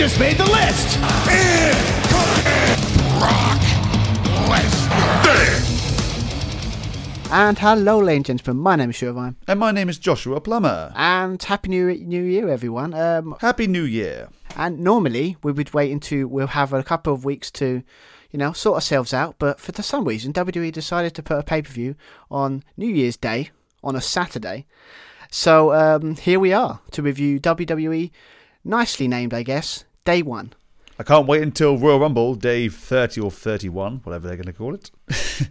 just made the list. And hello, ladies and gentlemen. My name is Shurvine. And my name is Joshua Plummer. And happy new New Year, everyone. Um, Happy New Year. and normally we would wait until we'll have a couple of weeks to, you know, sort ourselves out. But for some reason, WWE decided to put a pay per view on New Year's Day on a Saturday. So um, here we are to review WWE, nicely named, I guess, Day One. I can't wait until Royal Rumble, day 30 or 31, whatever they're going to call it.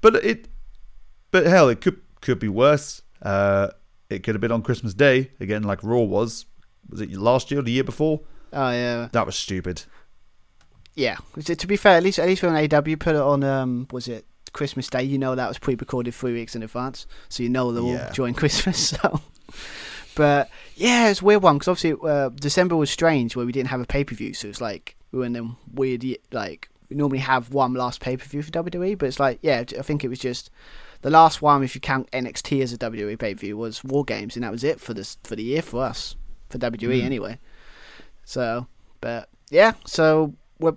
but it, but hell, it could could be worse. Uh, it could have been on Christmas Day again, like Raw was. Was it last year or the year before? Oh yeah, That was stupid. yeah. To be fair, at least at least when AW put it on, um, was it Christmas Day? You know that was pre-recorded three weeks in advance, so you know they're all Yeah. during Christmas. So, but yeah, it's a weird one because obviously uh, December was strange where we didn't have a pay-per-view, so it's like we were in them weird like we normally have one last pay-per-view for WWE, but it's like yeah, I think it was just. The last one, if you count NXT as a WWE pay per view, was War Games, and that was it for this for the year for us for WWE anyway. So, but yeah, so we're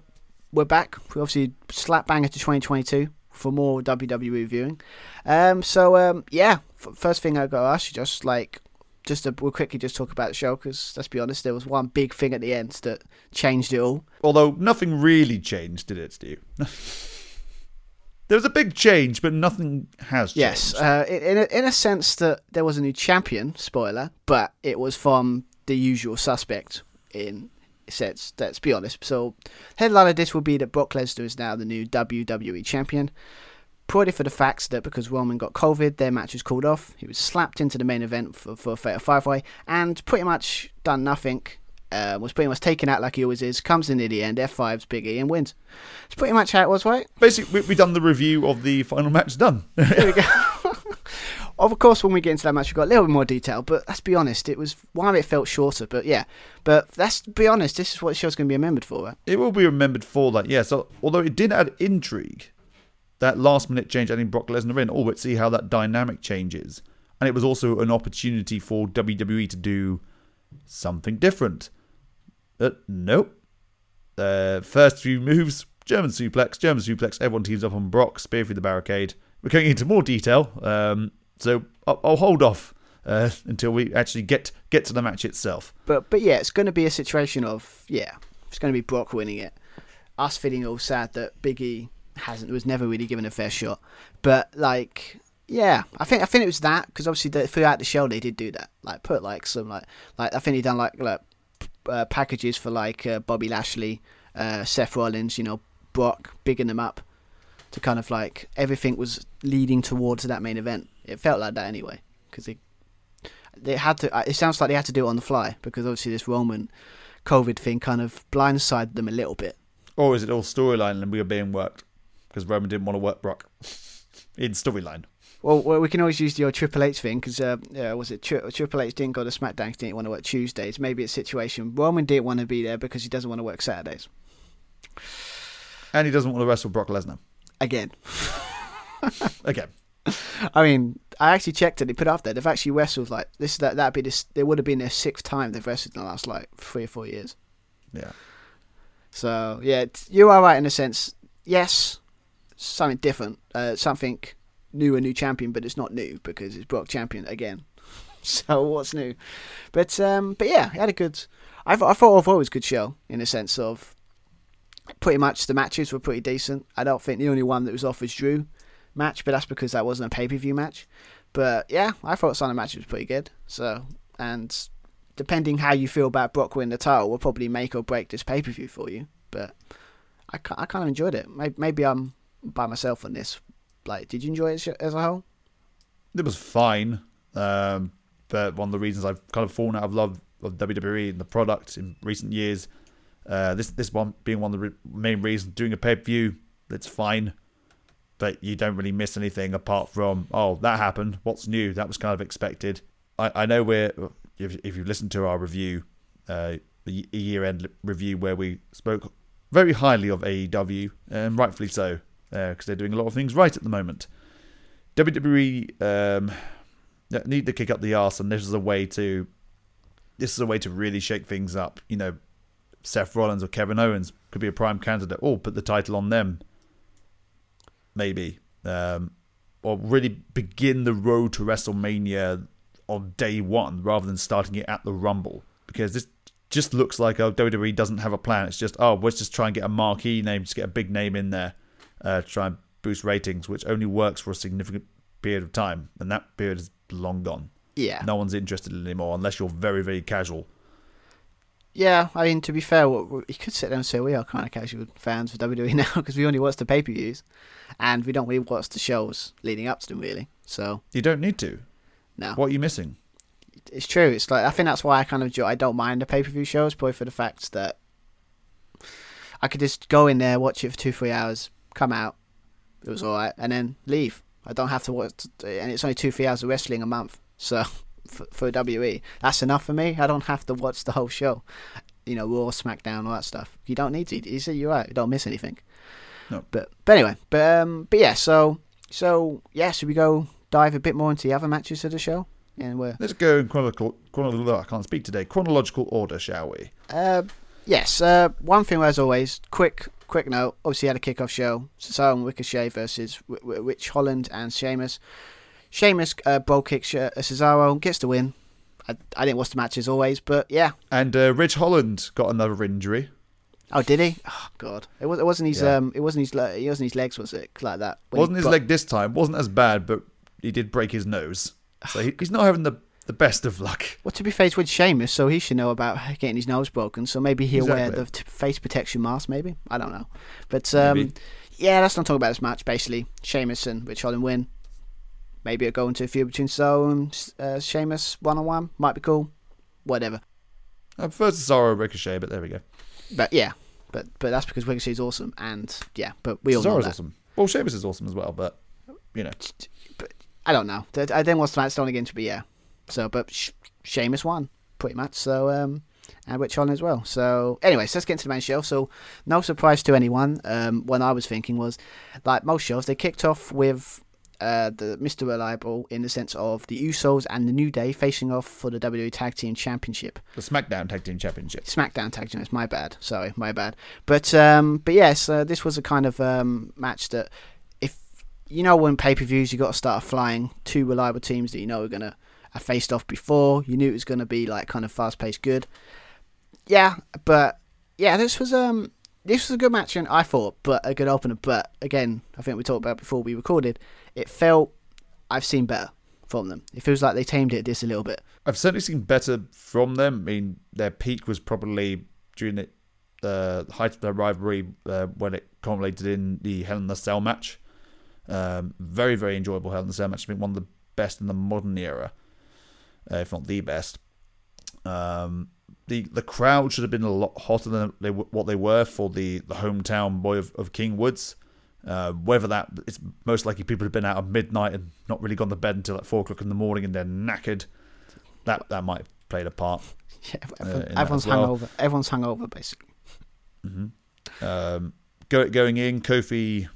we're back. We obviously slap bang into 2022 for more WWE viewing. Um, so um, yeah, f- first thing I got to ask you, just like, just to, we'll quickly just talk about the show because let's be honest, there was one big thing at the end that changed it all. Although nothing really changed, did it, Steve? there was a big change, but nothing has changed. Yes, uh, in a, in a sense that there was a new champion. Spoiler, but it was from the usual suspect. In sets. let's be honest. So, headline of this will be that Brock Lesnar is now the new WWE champion. Purely for the fact that because Roman got COVID, their match was called off. He was slapped into the main event for, for a Fatal Five Way and pretty much done nothing. Uh, was pretty much taken out like he always is. Comes in at the end, F5's Big E and wins. It's pretty much how it was, right? Basically, we, we done the review of the final match done. There we go. of course, when we get into that match, we've got a little bit more detail. But let's be honest, it was why it felt shorter. But yeah, but let's be honest, this is what the show's going to be remembered for. Right? It will be remembered for that, yeah. So, although it did add intrigue, that last minute change adding Brock Lesnar in, oh, but see how that dynamic changes. And it was also an opportunity for WWE to do something different. But nope. Uh, first few moves German suplex, German suplex, everyone teams up on Brock, spear through the barricade. We're going into more detail, um, so I'll, I'll hold off uh, until we actually get get to the match itself. But but yeah, it's going to be a situation of yeah, it's going to be Brock winning it. Us feeling all sad that Big E hasn't was never really given a fair shot. But like yeah, I think I think it was that because obviously the, throughout the show they did do that. Like put like some like like I think he done like like uh, packages for like uh, Bobby Lashley, uh, Seth Rollins, you know, Brock, bigging them up to kind of like everything was leading towards that main event. It felt like that anyway because they they had to. uh, It sounds like they had to do it on the fly because obviously this Roman COVID thing kind of blindsided them a little bit. Or is it all storyline and we were being worked? Because Roman didn't want to work Brock in storyline. Well, well, we can always use your Triple H thing because uh, yeah, was it Tri- Triple H didn't go to SmackDown didn't want to work Tuesdays. Maybe it's a situation Roman didn't want to be there because he doesn't want to work Saturdays. And he doesn't want to wrestle Brock Lesnar. Again, Again. I mean, I actually checked it. They put it up there. They've actually wrestled like this. That that'd be this. It would have been their sixth time they've wrestled in the last like three or four years. Yeah. So yeah, you are right in a sense. Yes, something different, uh, something new, a new champion, but it's not new because it's Brock champion again. so what's new? But um, but yeah, it had a good. I I thought overall it was a good show in a sense of pretty much the matches were pretty decent. I don't think the only one that was off was Drew match, but that's because that wasn't a pay per view match. But yeah, I thought some of the matches was pretty good. So and depending how you feel about Brock winning the title, will probably make or break this pay per view for you. But I, I kind of enjoyed it. Maybe, maybe I'm by myself on this. Like, did you enjoy it as a whole? It was fine. Um, but one of the reasons I've kind of fallen out of love of WWE and the product in recent years, uh, this this one being one of the re- main reasons, doing a pay per view, that's fine. But you don't really miss anything apart from, oh, that happened. What's new? That was kind of expected. I, I know we're, if, if you've listened to our review, uh, the year end review where we spoke very highly of AEW, and rightfully so, because they're doing a lot of things right at the moment. WWE um, need to kick up the arse, and this is a way to this is a way to really shake things up. You know, Seth Rollins or Kevin Owens could be a prime candidate. Or put the title on them, maybe. Um, or really begin the road to WrestleMania on day one rather than starting it at the Rumble. Because this just looks like oh, WWE doesn't have a plan. It's just, oh, let's just try and get a marquee name, just get a big name in there, uh, try and boost ratings, which only works for a significant period of time. And that period is long gone. Yeah. No one's interested anymore unless you're very, very casual. Yeah, I mean, to be fair, you could sit there and say we are kind of casual fans of WWE now because we only watch the pay per views and we don't really watch the shows leading up to them, really. So You don't need to. no, What are you missing? it's true. It's like I think that's why I kind of I don't mind the pay per view shows, probably for the fact that I could just go in there, watch it for two, three hours, come out, it was all right, and then leave. I don't have to watch, and it's only two, three hours of wrestling a month, so for, for WE, that's enough for me. I don't have to watch the whole show, you know, Raw, SmackDown, all that stuff. You don't need to. You see, you're right. You don't miss anything. No. But but anyway, but um, but yeah. So so yeah. Should we go dive a bit more into the other matches of the show? And we're Let's go in chronological, chronological, I can't speak today, chronological order, shall we? Uh, yes. Uh, one thing, as always, quick quick note. Obviously, had a kickoff show. Cesaro and Ricochet versus Ridge Holland and Sheamus. Sheamus uh, kicks uh, Cesaro, gets the win. I, I didn't watch the match as always, but yeah. And uh, Ridge Holland got another injury. Oh, did he? Oh God! It was. It wasn't his. Yeah. Um. It wasn't his. It wasn't his legs, was it? Like that. When wasn't his leg this time. wasn't as bad, but he did break his nose. So he, he's not having the, the best of luck. Well, to be fair, it's with Sheamus, so he should know about getting his nose broken. So maybe he'll wear the t- face protection mask. Maybe I don't know. But um, yeah, let's not talk about this match. Basically, Sheamus and Ridge Holland win. Maybe it'll go into a feud between So and uh, Sheamus one on one. Might be cool. Whatever. I prefer Cesaro Ricochet, but there we go. But yeah, but but that's because Ricochet's awesome, and yeah, but we all know Cesaro's that. awesome. Well, Sheamus is awesome as well, but, you know. I don't know. I didn't watch the match. Don't again to be yeah. So, but Sh- Sheamus won pretty much. So, um, and Ridge Holland as well. So, anyways, let's get into the main show. So, no surprise to anyone. Um, what I was thinking was, like most shows, they kicked off with uh, the Mr. Reliable in the sense of the Usos and the New Day facing off for the WWE Tag Team Championship. The SmackDown Tag Team Championship. SmackDown Tag Team. It's my bad. Sorry, my bad. But um, but yes, uh, this was a kind of um, match that if you know when pay per views you got to start flying two reliable teams that you know are gonna have faced off before. You knew it was gonna be like kind of fast paced, good. Yeah, but yeah, this was um this was a good match, and I thought, but a good opener. But again, I think we talked about before we recorded. It felt I've seen better from them. It feels like they tamed it just a little bit. I've certainly seen better from them. I mean, their peak was probably during the uh, height of their rivalry uh, when it culminated in the Hell in the Cell match. Um, very, very enjoyable Hell in the Cell match. I think one of the best in the modern era, uh, if not the best. Um, the the crowd should have been a lot hotter than they what they were for the, the hometown boy of, of King Woods. Uh, whether that it's most likely people have been out at midnight and not really gone to bed until like four o'clock in the morning and they're knackered. That that might have played a part. Yeah, Uh, everyone, that everyone's well. hungover. Everyone's hungover basically. Um, go, going in, Kofi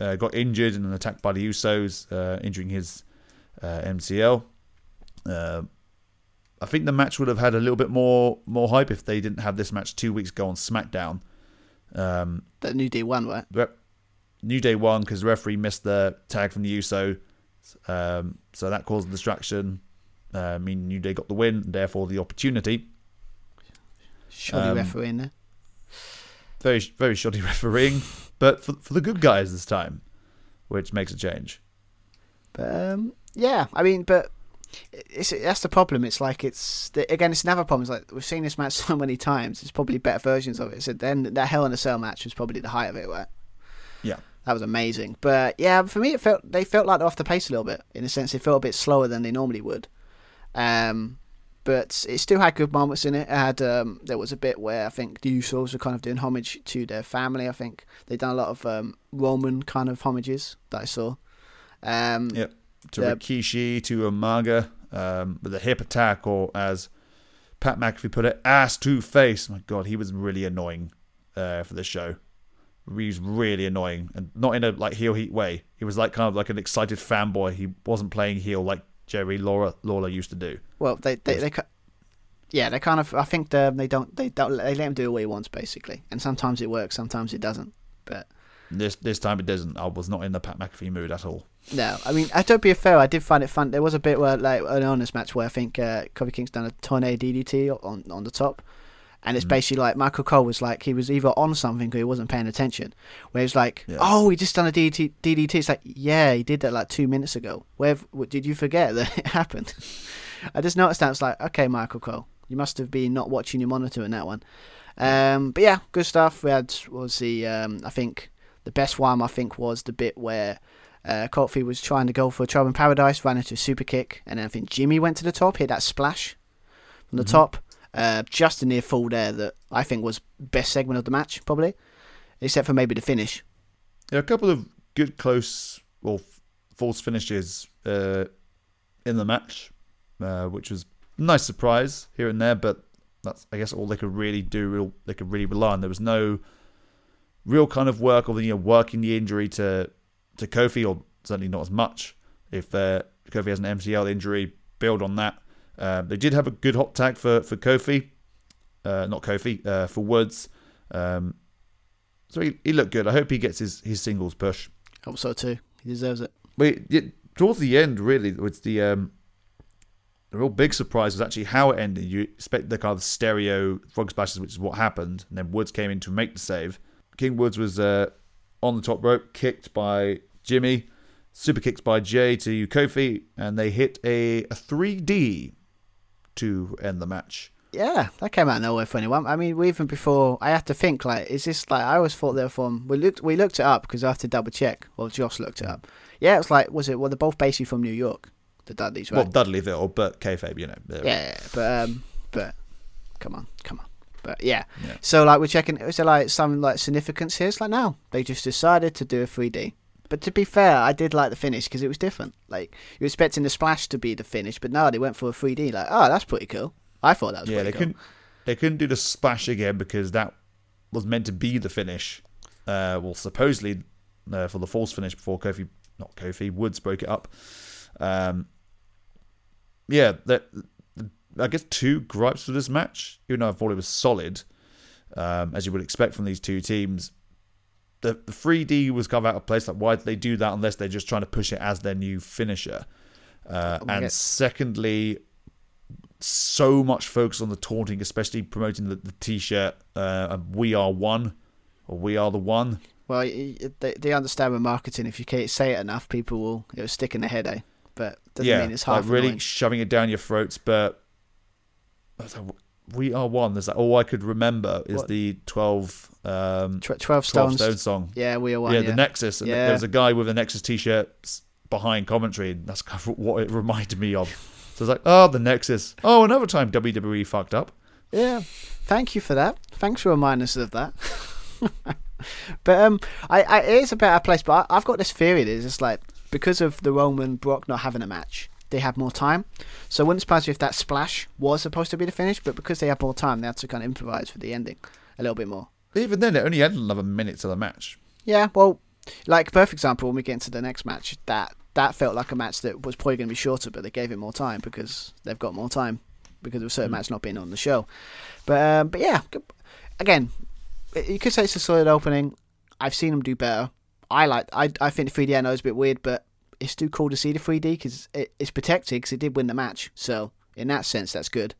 uh, got injured in an attack by the Usos, uh, injuring his uh, MCL. Uh, I think the match would have had a little bit more more hype if they didn't have this match two weeks ago on SmackDown. Um, The new Day one, right? Rep- New Day won because the referee missed the tag from the Uso, um, so that caused a distraction. Uh, meaning New Day got the win, and therefore the opportunity. Shoddy Um, referee in there. Very very shoddy refereeing, but for for the good guys this time, which makes a change. But um, yeah, I mean, but it's that's the problem. It's like it's the, again, it's another problem. It's like we've seen this match so many times. It's probably better versions of it. So then that Hell in a Cell match was probably the height of it, right? Yeah. That was amazing. But yeah, for me, it felt they felt like they're off the pace a little bit. In a sense, they felt a bit slower than they normally would. Um, but it still had good moments in it. It had um, there was a bit where I think the Usos were kind of doing homage to their family. I think they'd done a lot of um, Roman kind of homages that I saw. Um, Yep. To Yeah. Rikishi, to Umaga, um, with a hip attack, or as Pat McAfee put it, ass to face. My God, he was really annoying uh, for the show. He was really annoying, and not in a like heel heat way. He was like kind of like an excited fanboy. He wasn't playing heel like Jerry Lawler, Lawler used to do. Well, they they, they cu- Yeah, they kind of. I think they they don't they don't they let him do what he wants basically, and sometimes it works, sometimes it doesn't. But This this time it doesn't. I was not in the Pat McAfee mood at all. no, I mean, I don't be fair. I did find it fun. There was a bit where like an honest match where I think uh, Kofi Kingston done a tornado DDT on on the top, and it's Mhm. basically like Michael Cole was like he was either on something or he wasn't paying attention. Where he was like, Yeah. "Oh, he just done a DDT." DDT. It's like, yeah, he did that like two minutes ago. Where what, did you forget that it happened? I just noticed that. It's like, okay, Michael Cole, you must have been not watching your monitor in that one. Um, but yeah, good stuff. We had was the um, I think the best one I think was the bit where uh, Kofi was trying to go for a Trouble in Paradise, ran into a super kick, and then I think Jimmy went to the top, hit that splash from the Mhm. top, uh, just a near fall there that I think was best segment of the match probably, except for maybe the finish. There are a couple of good close or f- false finishes uh, in the match, uh, which was a nice surprise here and there. But that's I guess all they could really do. They could really rely on. There was no real kind of work of you know working the injury to to Kofi, or certainly not as much. If uh, Kofi has an MCL injury, build on that. Uh, they did have a good hot tag for for Kofi, uh, not Kofi, uh, for Woods. Um, so he, he looked good. I hope he gets his, his singles push. Hope so too. He deserves it. But towards the end, really, it's the um, the real big surprise was actually how it ended. You expect the kind of stereo frog splashes, which is what happened, and then Woods came in to make the save. King Woods was uh, on the top rope, kicked by Jimmy, super kicked by Jay to Kofi, and they hit a, a 3D to end the match. Yeah, that came out of nowhere for anyone. I mean, we even before I had to think like, is this like? I always thought they were from. We looked, we looked it up because I have to double check. Well, Josh looked it up. Yeah, it was like, was it? Well, they're both basically from New York. The Dudleys, right? Well, Dudleyville, but kayfabe, you know. yeah, yeah, but um, but come on, come on. But yeah. Yeah. So like we're checking. Is there like some like significance here? It's like now they just decided to do a 3D. But to be fair, I did like the finish because it was different. Like you're expecting the splash to be the finish, but no, they went for a 3D. Like, oh, that's pretty cool. I thought that was yeah, pretty they cool. couldn't they couldn't do the splash again because that was meant to be the finish. Uh, well, supposedly uh, for the false finish before Kofi, not Kofi Woods broke it up. Um, yeah, that I guess two gripes for this match. Even though I thought it was solid, um, as you would expect from these two teams. The, the 3D was kind of out of place. Like, why did they do that unless they're just trying to push it as their new finisher? Uh, Oh and secondly, so much focus on the taunting, especially promoting the, the t-shirt uh, "We Are One" or "We Are the One." Well, they, they understand with marketing. If you can't say it enough, people will it'll stick in their head. Eh? But doesn't yeah, mean it's half like really annoying. shoving it down your throats. But I was like, "We Are One." There's like, all I could remember is What? the 12, um, Twelve 12 stones. Stone song. Yeah, we are one. yeah, Yeah, the Nexus. And Yeah. there was a guy with a Nexus t-shirt behind commentary. And that's kind of what it reminded me of. So it's like, oh, the Nexus. Oh, another time WWE fucked up. Yeah, thank you for that. Thanks for reminding us of that. but um, I, I it is a better place. But I, I've got this theory that it's just like because of the Roman Brock not having a match, they have more time. So it wouldn't surprise me if that splash was supposed to be the finish, but because they have more time, they had to kind of improvise for the ending a little bit more. Even then, it only had another minute to the match. Yeah, well, like perfect example when we get into the next match, that that felt like a match that was probably going to be shorter, but they gave it more time because they've got more time because of a certain Mm. match not being on the show. But um, but yeah, again, you could say it's a solid opening. I've seen them do better. I like. I I think the 3D I is a bit weird, but it's too cool to see the 3D because it, it's protected because it did win the match. So in that sense, that's good.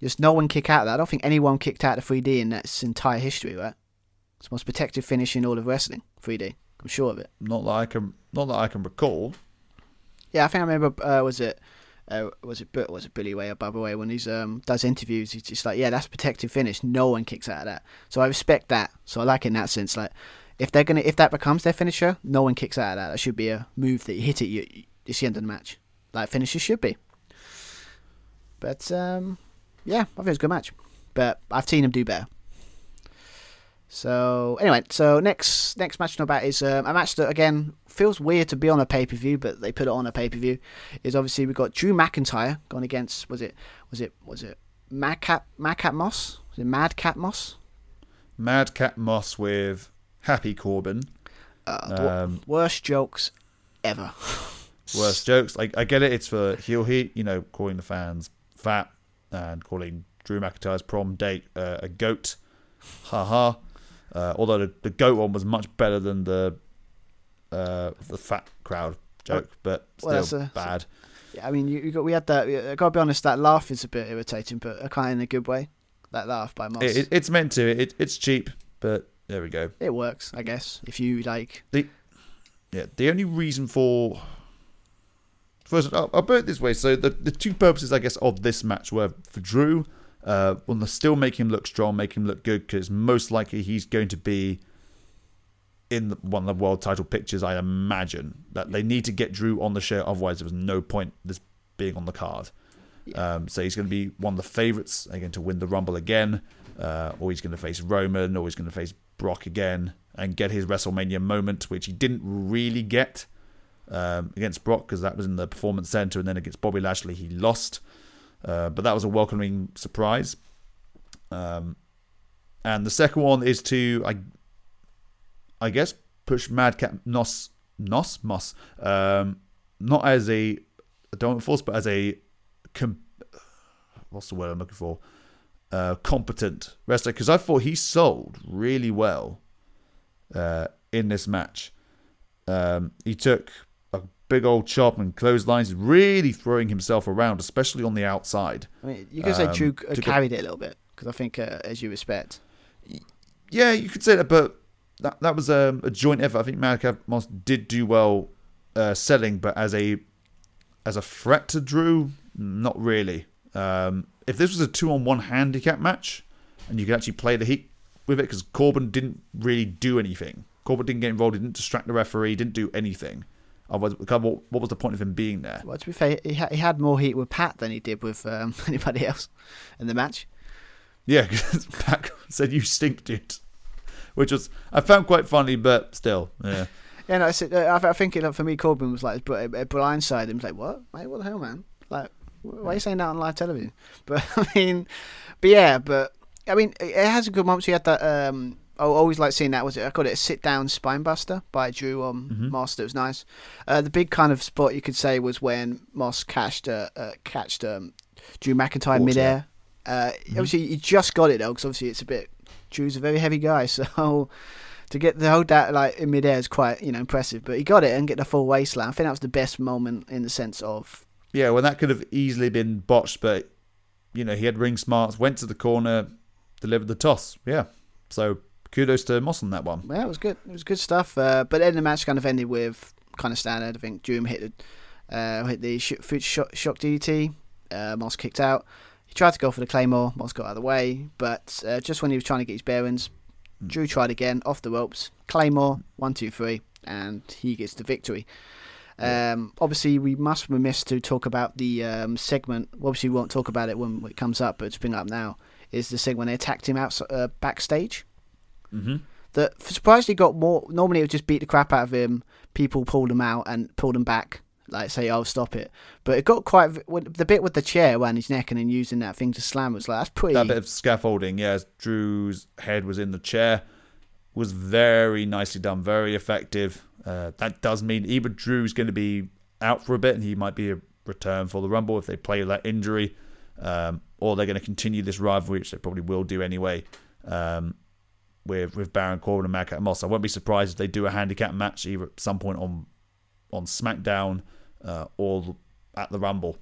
Just no one kick out of that. I don't think anyone kicked out of 3D in its entire history, right? It's the most protected finish in all of wrestling. 3D. I'm sure of it. Not that I can, not that I can recall. Yeah, I think I remember. Uh, was it? Uh, was it? Was it Bully Ray or Bubba Ray when he's um does interviews? He's just like, yeah, that's protected finish. No one kicks out of that. So I respect that. So I like it in that sense. Like, if they're gonna, if that becomes their finisher, no one kicks out of that. That should be a move that you hit it. You, it's the end of the match. Like finishes should be. But um, yeah, I think it's a good match. But I've seen him do better. So anyway, so next next match to know about is um, a match that again feels weird to be on a pay per view, but they put it on a pay per view. Is obviously we've got Drew McIntyre going against was it was it was it Madcat Madcat Moss? Was it Madcat Moss? Madcap Moss with Happy Corbin. Uh, Um, worst jokes ever. worst jokes. Like I get it. It's for heel heat. You know, calling the fans fat. and calling Drew McIntyre's prom date uh, a goat. Ha ha. Uh, although the, the goat one was much better than the uh, the fat crowd joke, but still that's a- bad. Yeah, I mean, you, you got we had that. I gotta be honest, that laugh is a bit irritating, but kind of in a good way. That laugh by Moss, It, it, it's meant to. It, it's cheap, but there we go. it works, I guess. If you like, Yeah, the only reason for first, I'll, I'll put it this way: so the the two purposes, I guess, of this match were for Drew, uh, one to still make him look strong, make him look good, because most likely he's going to be in the, one of the world title pictures. I imagine that they need to get Drew on the show, otherwise there was no point this being on the card. Um, so he's going to be one of the favorites again to win the Rumble again, uh, or he's going to face Roman, or he's going to face Brock again and get his WrestleMania moment, which he didn't really get um, against Brock because that was in the Performance Center, and then against Bobby Lashley he lost. Uh, but that was a welcoming surprise. Um, and the second one is to I, I guess push Madcap Nos Nos Moss, um, not as a don't force, but as a com- what's the word I'm looking for? Uh, competent wrestler because I thought he sold really well uh, in this match. Um, he took a big old chop and clotheslines, really throwing himself around, especially on the outside. I mean, you could say Um, Drew uh, took a- carried it a little bit because I think, uh, as you respect, Yeah, you could say that, but that that was um, a joint effort. I think Madcap Moss did do well uh, selling, but as a as a threat to Drew, not really. Um, if this was a two on one handicap match, and you could actually play the heat with it, because Corbin didn't really do anything. Corbin didn't get involved. He didn't distract the referee. Didn't do anything. Otherwise, what, what was the point of him being there? well, to be fair, he, he had more heat with Pat than he did with um, anybody else in the match. Yeah, because Pat said you stink, dude, which was I found quite funny, but still, yeah. Yeah, no, uh, I, I think it, for me, Corbin was like a, a blindside. He was like, "What, mate? What the hell, man? Like, why are you saying that on live television?" But I mean, but yeah, but I mean, it has a good moment. So you had that. Um, I always like seeing that. Was it? I called it a sit down spine buster by Drew on Mhm. Moss. That was nice. Uh, the big kind of spot you could say was when Moss catched uh, uh, catched um, Drew McIntyre midair. Uh, Obviously, he just got it though, because obviously it's a bit. Drew's a very heavy guy, so to get the hold that like in midair is quite you know impressive. But he got it and get the full waistline. I think that was the best moment in the sense of Yeah, well, that could have easily been botched, but you know he had ring smarts, went to the corner, delivered the toss. Yeah, so kudos to Moss on that one. Yeah, it was good. It was good stuff. Uh, but then the match kind of ended with kind of standard. I think Drew hit the uh, hit the sh- foot shock, shock DDT. Uh, Moss kicked out. He tried to go for the claymore. Moss got out of the way, but uh, just when he was trying to get his bearings, Drew tried again off the ropes. Claymore, one, two, three, and he gets the victory. Um, obviously, we must remiss to talk about the um, segment. Obviously, we won't talk about it when it comes up, but it's bring it up now. Is the segment they attacked him out uh, backstage? hmm That surprisingly got more. Normally, it would just beat the crap out of him. People pulled him out and pulled him back, like say, "Oh, stop it." But it got quite the bit with the chair around his neck and then using that thing to slam. Was like that's pretty. That bit of scaffolding, yeah, Drew's head was in the chair, was very nicely done, very effective. Uh, that does mean either Drew's going to be out for a bit and he might be a return for the Rumble if they play that injury, um, or they're going to continue this rivalry, which they probably will do anyway. Um, with with Baron Corbin and Madcap Moss, I won't be surprised if they do a handicap match either at some point on on SmackDown uh, or at the Rumble.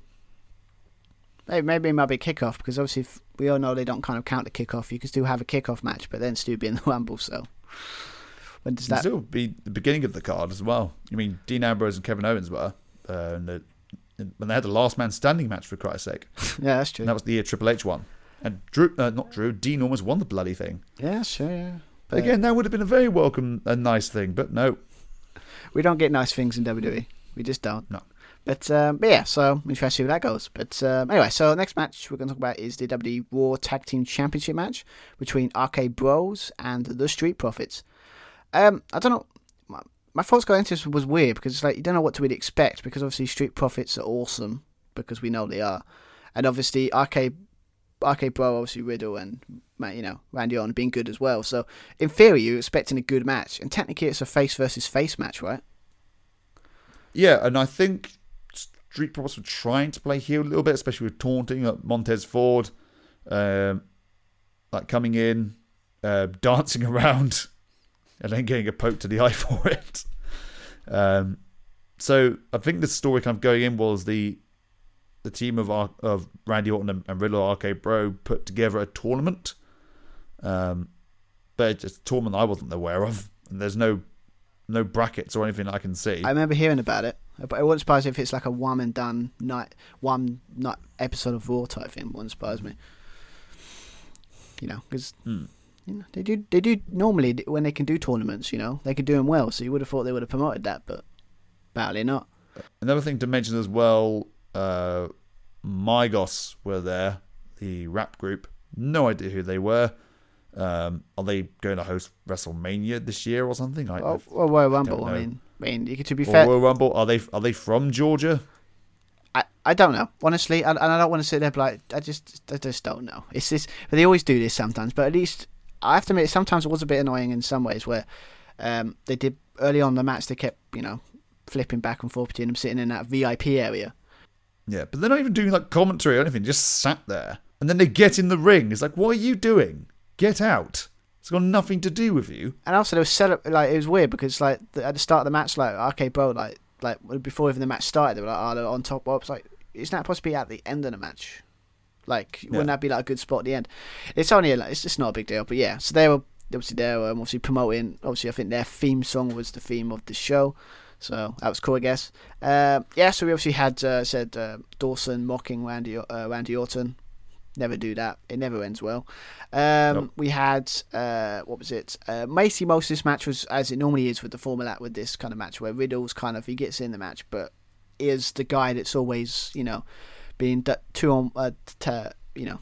Maybe, it might be a kickoff because obviously we all know they don't kind of count the kickoff. You can still have a kickoff match, but then still be in the rumble. So when does that? still be the beginning of the card as well. I mean, Dean Ambrose and Kevin Owens were, uh, and the, when they had the last man standing match for Christ's sake, Yeah, that's true. and that was the year Triple H won. And Drew, uh, not Drew, Dean almost won the bloody thing. Yeah, sure. Yeah. But Again, that would have been a very welcome and nice thing, but no. we don't get nice things in WWE. We just don't. No. But, um, but yeah, so interesting see where that goes. But um, anyway, so next match we're going to talk about is the WWE Raw Tag Team Championship match between RK Bros and the Street Profits. Um, I don't know. My, thoughts going into this was weird because it's like you don't know what to really expect because obviously Street Profits are awesome because we know they are, and obviously RK RK Bro, obviously Riddle and you know Randy Orton being good as well. So in theory, you're expecting a good match, and technically it's a face versus face match, right? Yeah, and I think Street Profits were trying to play heel a little bit, especially with taunting at Montez Ford, um, like coming in, uh, dancing around, and then getting a poke to the eye for it. Um, so I think the story kind of going in was the the team of Ar- of Randy Orton and, and Riddle RK Bro put together a tournament. Um, but it's a tournament I wasn't aware of, and there's no no brackets or anything I can see. I remember hearing about it, but it wouldn't surprise me if it's like a one and done night, one night episode of Raw type thing. Wouldn't surprise me. You know, because Hmm. You know they do they do normally when they can do tournaments. You know, they can do them well. So you would have thought they would have promoted that, but apparently not. Another thing to mention as well, uh, Migos were there, the rap group. No idea who they were. Um, are they going to host WrestleMania this year or something? I, Well, I've- well Royal Rumble. I mean, I mean, you could to be or fair. Royal Rumble? Are they are they from Georgia? I, I don't know honestly, and, I don't want to sit there be like I just I just don't know. It's this, but they always do this sometimes. But at least I have to admit, sometimes it was a bit annoying in some ways where um, they did early on in the match. They kept you know flipping back and forth between them, sitting in that VIP area. Yeah, but they're not even doing like commentary or anything. Just sat there, and then they get in the ring. It's like, what are you doing? Get out! It's got nothing to do with you. And also, there was set up like it was weird because like the, at the start of the match, like okay, bro, like like before even the match started, they were like, oh, they're on top ropes. Like, isn't that supposed to be at the end of the match? Like, Yeah. wouldn't that be like a good spot at the end? It's only like it's just not a big deal, but yeah. So they were obviously they were um, obviously promoting. Obviously, I think their theme song was the theme of the show. So that was cool, I guess. Uh, yeah, so we obviously had uh, said uh, Dawkins mocking Randy uh, Randy Orton. Never do that. It never ends well. Um, Nope. We had uh, what was it? Uh, Macy most of this match was as it normally is with the format with this kind of match where Riddle's kind of he gets in the match, but is the guy that's always you know being two on uh, you know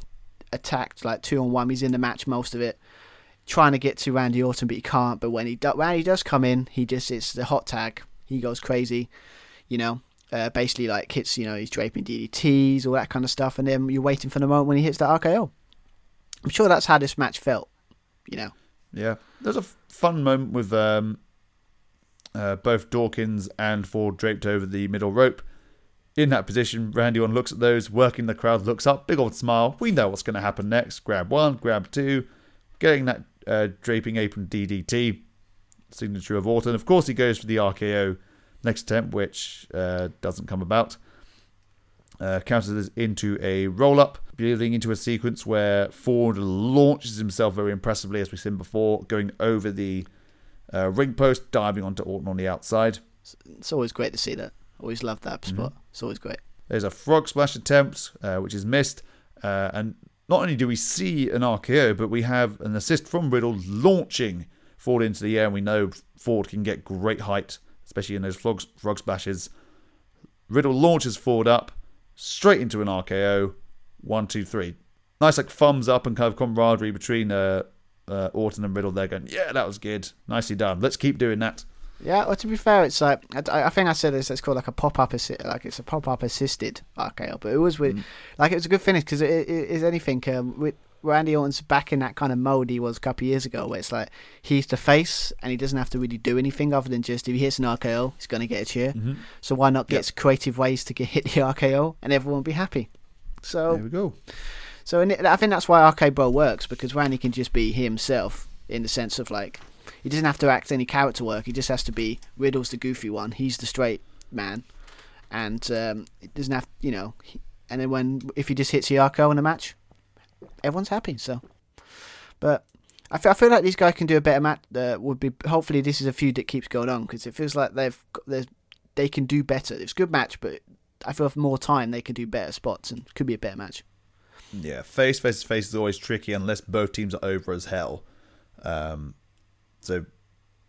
attacked like two on one. He's in the match most of it, trying to get to Randy Orton, but he can't. But when he do- Randy does come in, he just it's the hot tag. He goes crazy, you know. Uh, basically, like hits, you know, he's draping DDTs, all that kind of stuff, and then you're waiting for the moment when he hits that RKO. I'm sure that's how this match felt, you know. Yeah, there's a fun moment with um, uh, both Dawkins and Ford draped over the middle rope. In that position, Randy Orton looks at those, working the crowd, looks up, big old smile. We know what's going to happen next. Grab one, grab two, getting that uh, draping apron DDT, signature of Orton. Of course, he goes for the RKO next attempt, which uh, doesn't come about. Uh, counters this into a roll up, building into a sequence where Ford launches himself very impressively, as we've seen before, going over the uh, ring post, diving onto Orton on the outside. It's always great to see that. Always love that spot. It's always great. There's a frog splash attempt, uh, which is missed. Uh, and not only do we see an RKO, but we have an assist from Riddle launching Ford into the air. And we know Ford can get great height, especially in those frog, frog splashes. Riddle launches Ford up straight into an RKO. One, two, three. Nice, like thumbs up and kind of camaraderie between uh, uh, Orton and Riddle. They're going, yeah, that was good. Nicely done. Let's keep doing that. Yeah, well, to be fair, it's like I, I think I said this. It's called like a pop up, assi- like it's a pop up assisted RKO, but it was with like it was a good finish because it, is anything. Um, with Randy Orton's back in that kind of mode he was a couple of years ago, where it's like he's the face and he doesn't have to really do anything other than just if he hits an RKO, he's going to get a cheer. So why not get creative ways to get hit the RKO and everyone will be happy? So There we go. so I think that's why RK Bro works because Randy can just be himself in the sense of like he doesn't have to act any character work. He just has to be Riddle's the goofy one. He's the straight man, and um, it doesn't have you know. He, and then when if he just hits Yako in a match, everyone's happy. So, but I feel, I feel like these guys can do a better match. Uh, would be hopefully this is a feud that keeps going on because it feels like they've got, they can do better. It's a good match, but I feel for more time they can do better spots and could be a better match. Yeah, face versus face is always tricky unless both teams are over as hell. Um, so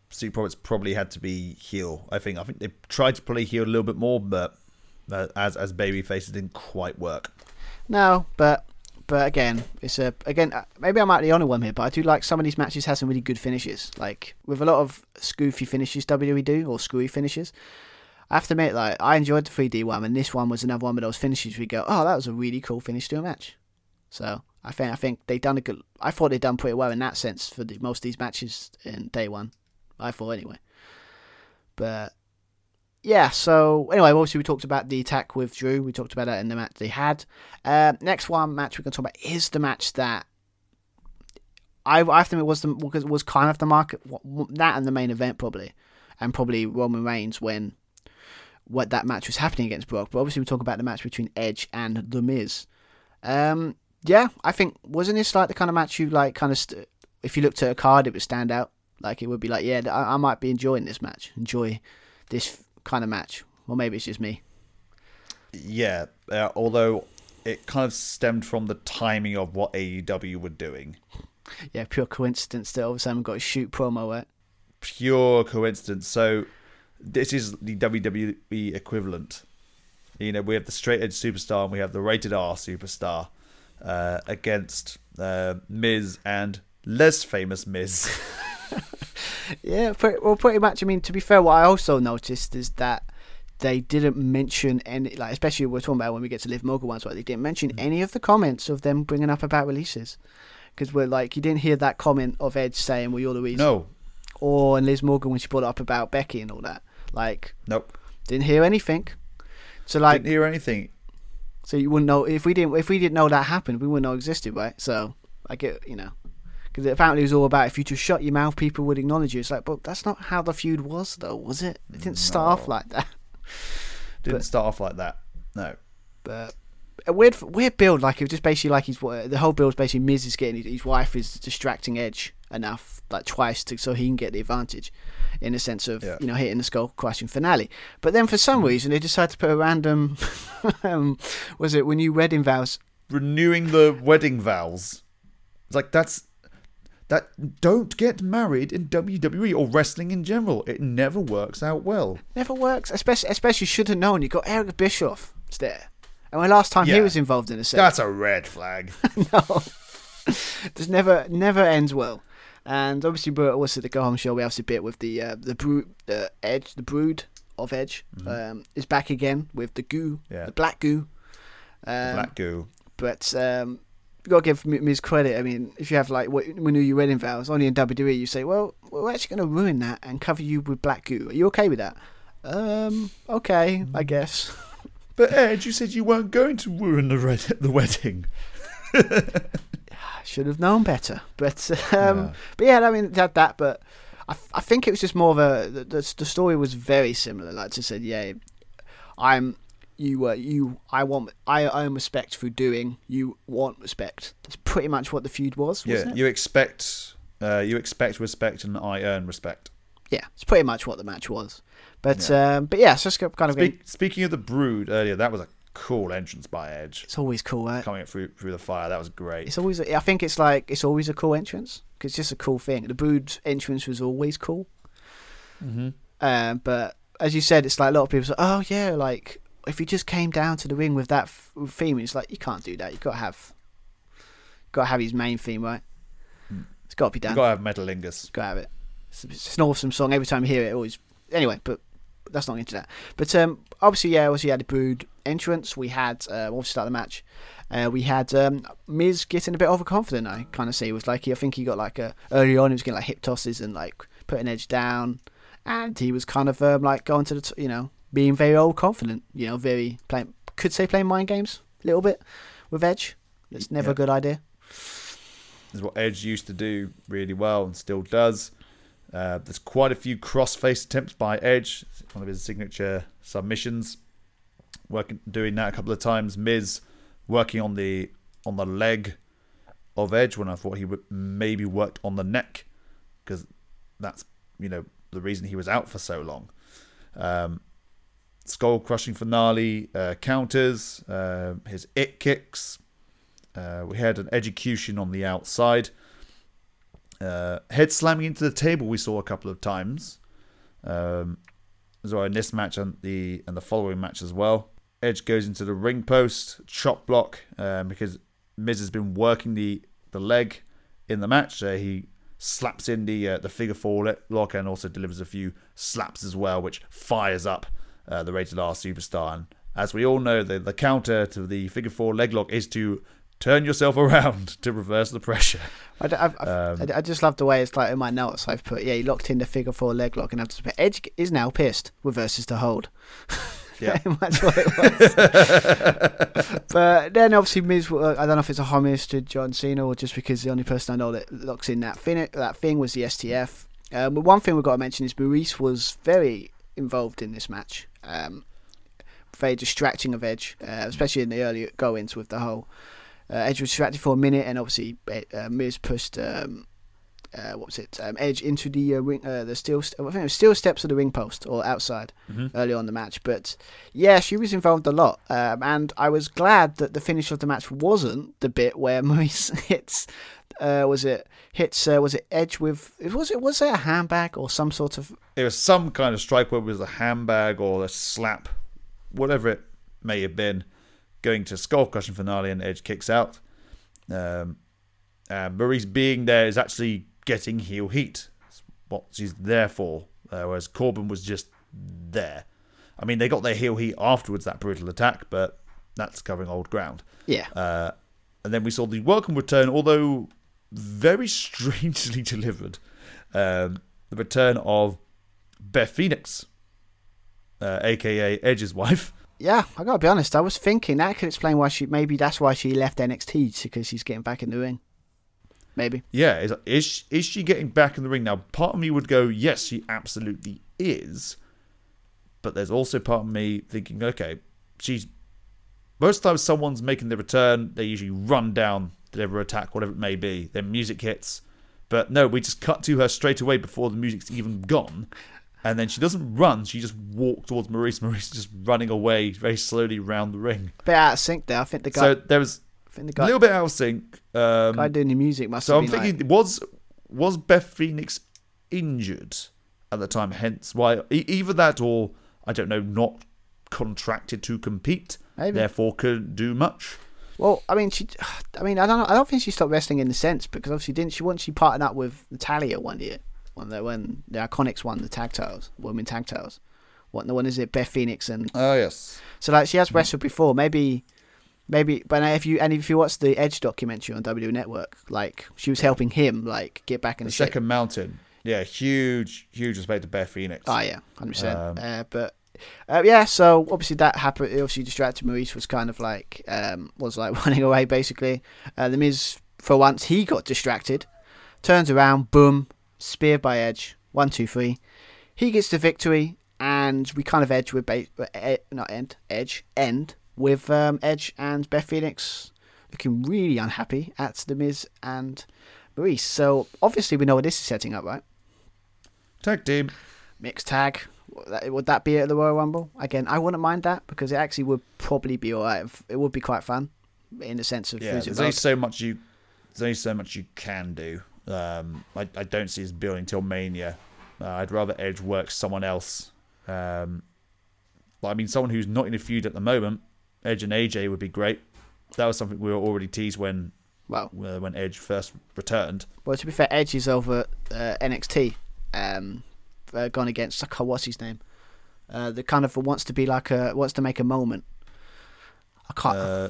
Street Profits probably had to be heel. I think. I think they tried to play heel a little bit more, but uh, as as baby faces didn't quite work. No, but but again, it's a again uh, maybe I might be the only one here, but I do like some of these matches have some really good finishes. Like with a lot of scoofy finishes WWE do or screwy finishes. I have to admit, like I enjoyed the 3D one, and this one was another one of those finishes we go, oh, that was a really cool finish to a match. So I think I think they done a good. I thought they done pretty well in that sense for the, most of these matches in day one. I thought anyway. But yeah, so anyway, obviously we talked about the attack with Drew. We talked about that in the match they had. Uh, next one match we're going to talk about is the match that I I think it was the was kind of the market that and the main event probably, and probably Roman Reigns when what that match was happening against Brock. But obviously we talk about the match between Edge and The Miz. Um, yeah, I think wasn't this like the kind of match you like kind of st- if you looked at a card it would stand out like it would be like yeah I, I might be enjoying this match enjoy this kind of match. Well, maybe it's just me. Yeah, uh, although it kind of stemmed from the timing of what AEW were doing. Yeah, pure coincidence that all of a sudden got a shoot promo, right? Pure coincidence. So this is the WWE equivalent. You know, we have the straight edge superstar and we have the rated R superstar uh, against uh, Miz and less famous Miz. yeah, pretty, well, pretty much. I mean, to be fair, what I also noticed is that they didn't mention any, like, especially we're talking about when we get to Liv Morgan ones, right? They didn't mention mm. any of the comments of them bringing up about releases. Because we're like, you didn't hear that comment of Edge saying, well, you're the reason. No. Or and Liv Morgan when she brought up about Becky and all that. Like, nope. Didn't hear anything. So, like, didn't hear anything. So you wouldn't know if we didn't if we didn't know that happened, we wouldn't know existed, right? So I get you know because apparently it was all about if you just shut your mouth, people would acknowledge you. It's like, but that's not how the feud was, though, was it? It didn't no. start off like that. Didn't but, start off like that. No. But a weird, weird build. Like it was just basically like his the whole build was basically Miz is getting his, his wife is distracting Edge enough, like twice, to so he can get the advantage, in the sense of yeah. you know hitting the skull crushing finale. But then for some mm. reason they decided to put a random, um, was it when you wedding vows? Renewing the wedding vows. It's like that's that don't get married in WWE or wrestling in general. It never works out well. Never works. Especially, especially you should have known. You got Eric Bischoff there, and when last time yeah. he was involved in a set, that's a red flag. no, this never never ends well. And obviously, but also the go home show, we have a bit with the uh, the brood, the edge, the brood of Edge mm-hmm. um, is back again with the goo, yeah. the black goo. Um, black goo. But um, you got to give Miz credit. I mean, if you have like renew your wedding vows only in WWE, you say, "Well, we're actually going to ruin that and cover you with black goo." Are you okay with that? Um, okay, I guess. But Edge, you said you weren't going to ruin the red- the wedding. Should have known better. But um, yeah. but yeah, I mean, had that. But I, I think it was just more of a the, the, the story was very similar. Like I said, yeah, I'm you uh, you I want I earn respect through doing. You want respect. That's pretty much what the feud was. Yeah, you expect uh, you expect respect, and I earn respect. Yeah, it's pretty much what the match was. But yeah. um, but yeah, so just kind of Speak, speaking of the Brood earlier, that was a cool entrance by Edge. It's always cool, right? Coming through through the fire, that was great. It's always I think it's like it's always a cool entrance because it's just a cool thing. The Brood entrance was always cool. Mm-hmm. Um, but as you said, it's like a lot of people say, "Oh yeah, like if you just came down to the ring with that f- theme, it's like you can't do that. You got to have, got to have his main theme right. Hmm. It's got to be done. You got to have Metalingus. Got to have it. It's, it's, an awesome song. Every time you hear it, it always. Anyway, but that's not into that. But um, obviously, yeah, obviously had the Brood entrance. We had uh, obviously start the match. Uh, we had um, Miz getting a bit overconfident. I kind of see it was like he, I think he got like a early on he was getting like hip tosses and like putting Edge down, and he was kind of um, like going to the t- you know being very overconfident. You know, very playing could say playing mind games a little bit with Edge. It's never a good idea. Is what Edge used to do really well and still does. Uh, there's quite a few cross-face attempts by Edge. One of his signature submissions. Working, doing that a couple of times. Miz working on the on the leg of Edge when I thought he would maybe worked on the neck because that's you know the reason he was out for so long. Um, skull crushing finale, uh, counters, uh, his it kicks. Uh, we had an execution on the outside. Uh, head slamming into the table we saw a couple of times. Um, well in this match and the and the following match as well. Edge goes into the ring post, chop block, um, because Miz has been working the, the leg in the match. Uh, he slaps in the uh, the figure four lock and also delivers a few slaps as well, which fires up uh, the rated R superstar. And as we all know, the, the counter to the figure four leg lock is to turn yourself around to reverse the pressure. I, d- I've- I've- Um, I, I just love the way it's like in my notes. I've put yeah, he locked in the figure four leg lock, and I've just put Edge is now pissed. Reverses the hold. Yeah. That's what it was. but then obviously Miz, I don't know if it's a homage to John Cena or just because the only person I know that locks in that thing, that thing was the STF. Um, but one thing we've got to mention is Maryse was very involved in this match. Um, very distracting of Edge, uh, especially in the early go-ins with the whole. Uh, Edge was distracted for a minute, and obviously uh, Miz pushed um, uh, what was it? Um, Edge into the uh, ring, uh, the steel. St- I think it was steel steps of the ring post or outside Mhm. early on the match. But yeah, she was involved a lot, um, and I was glad that the finish of the match wasn't the bit where Maryse hits. Uh, was it hits? Uh, was it Edge with? Was it was there a handbag or some sort of? It was some kind of strike, where it was a handbag or a slap, whatever it may have been, going to skull crushing finale, and Edge kicks out. Um, Maryse being there is actually getting heel heat. That's what she's there for. Uh, whereas Corbin was just there. I mean, they got their heel heat afterwards, that brutal attack, but that's covering old ground. Yeah, Uh, and then we saw the welcome return, although very strangely delivered. Um, the return of Beth Phoenix, uh, aka Edge's wife. yeah. I gotta be honest. I was thinking that could explain why she. Maybe that's why she left NXT because she's getting back in the ring. Maybe. Yeah, is is she, is she getting back in the ring now? Part of me would go, yes, she absolutely is. But there's also part of me thinking, okay, she's most times someone's making the return, they usually run down, deliver attack, whatever it may be. Then music hits, but no, we just cut to her straight away before the music's even gone, and then she doesn't run; she just walks towards Maryse. Maryse just running away very slowly round the ring. bit out of sync there. I think the guy. So there was think the a little bit out of sync. Um, guy doing the music must so I'm thinking, like, was was Beth Phoenix injured at the time? Hence, why either that or I don't know, not contracted to compete, Maybe. therefore couldn't do much. Well, I mean, she. I mean, I don't know. I don't think she stopped wrestling in the sense because obviously didn't she? Once she partnered up with Natalya one year when the when the Iconics won the tag titles, women tag titles. What the one is it? Beth Phoenix and Oh yes, so like she has wrestled before. Maybe, maybe. But if you and if you watch the Edge documentary on W Network, like she was helping him like get back in the the, shape. second mountain. Yeah, huge, huge respect to Beth Phoenix. Oh yeah, hundred percent. Um, Uh, but uh, yeah, so obviously that happened. It obviously distracted Maryse was kind of like um, was like running away basically. Uh, the Miz for once he got distracted, turns around, boom, spear by Edge, one two three. He gets the victory, and we kind of edge with ba- uh, not end edge end with um, Edge and Beth Phoenix looking really unhappy at the Miz and Maryse. So obviously we know what this is setting up, right? Tag team. mixed tag. Would that- be at the Royal Rumble? Again, I wouldn't mind that because it actually would probably be alright. It would be quite fun in the sense of Yeah, there's only so much you. There's only so much you can do. Um, I, I don't see this building till Mania. Uh, I'd rather Edge work someone else. Um, but I mean, someone who's not in a feud at the moment. Edge and AJ would be great. That was something we were already teased when Well, uh, when Edge first returned. well, to be fair, Edge is over uh, NXT, um, uh, gone against oh, what's his name? Uh, the kind of wants to be like a wants to make a moment. I can't. Uh,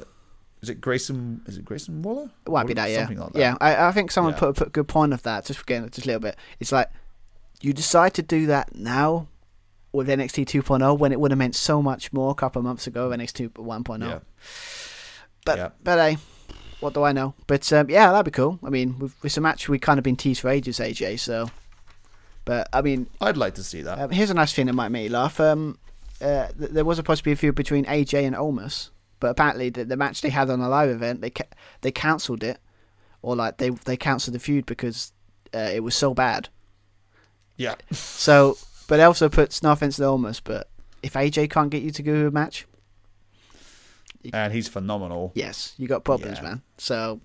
is it Grayson? Is it Grayson Waller? It might be that, yeah. Like that. Yeah, I, I think someone Yeah. put, put a good point of that. Just again, just a little bit. It's like you decide to do that now with NXT 2.0 when it would have meant so much more a couple of months ago. NXT 1.0. Yeah. But Yeah. but hey, what do I know? But um, yeah, that'd be cool. I mean, with, with a match we kind of been teased for ages, AJ. So, but I mean, I'd like to see that. um, here's a nice thing that might make you laugh. Um, uh, th- there was supposed to be a possible feud between AJ and Omos, but apparently the, the match they had on a live event they ca- they cancelled it, or like they they cancelled the feud because uh, it was so bad. yeah. So, but it also puts no offense to Omos, but if AJ can't get you to go to a match, And he's phenomenal. yes, you got problems, Yeah. man. So,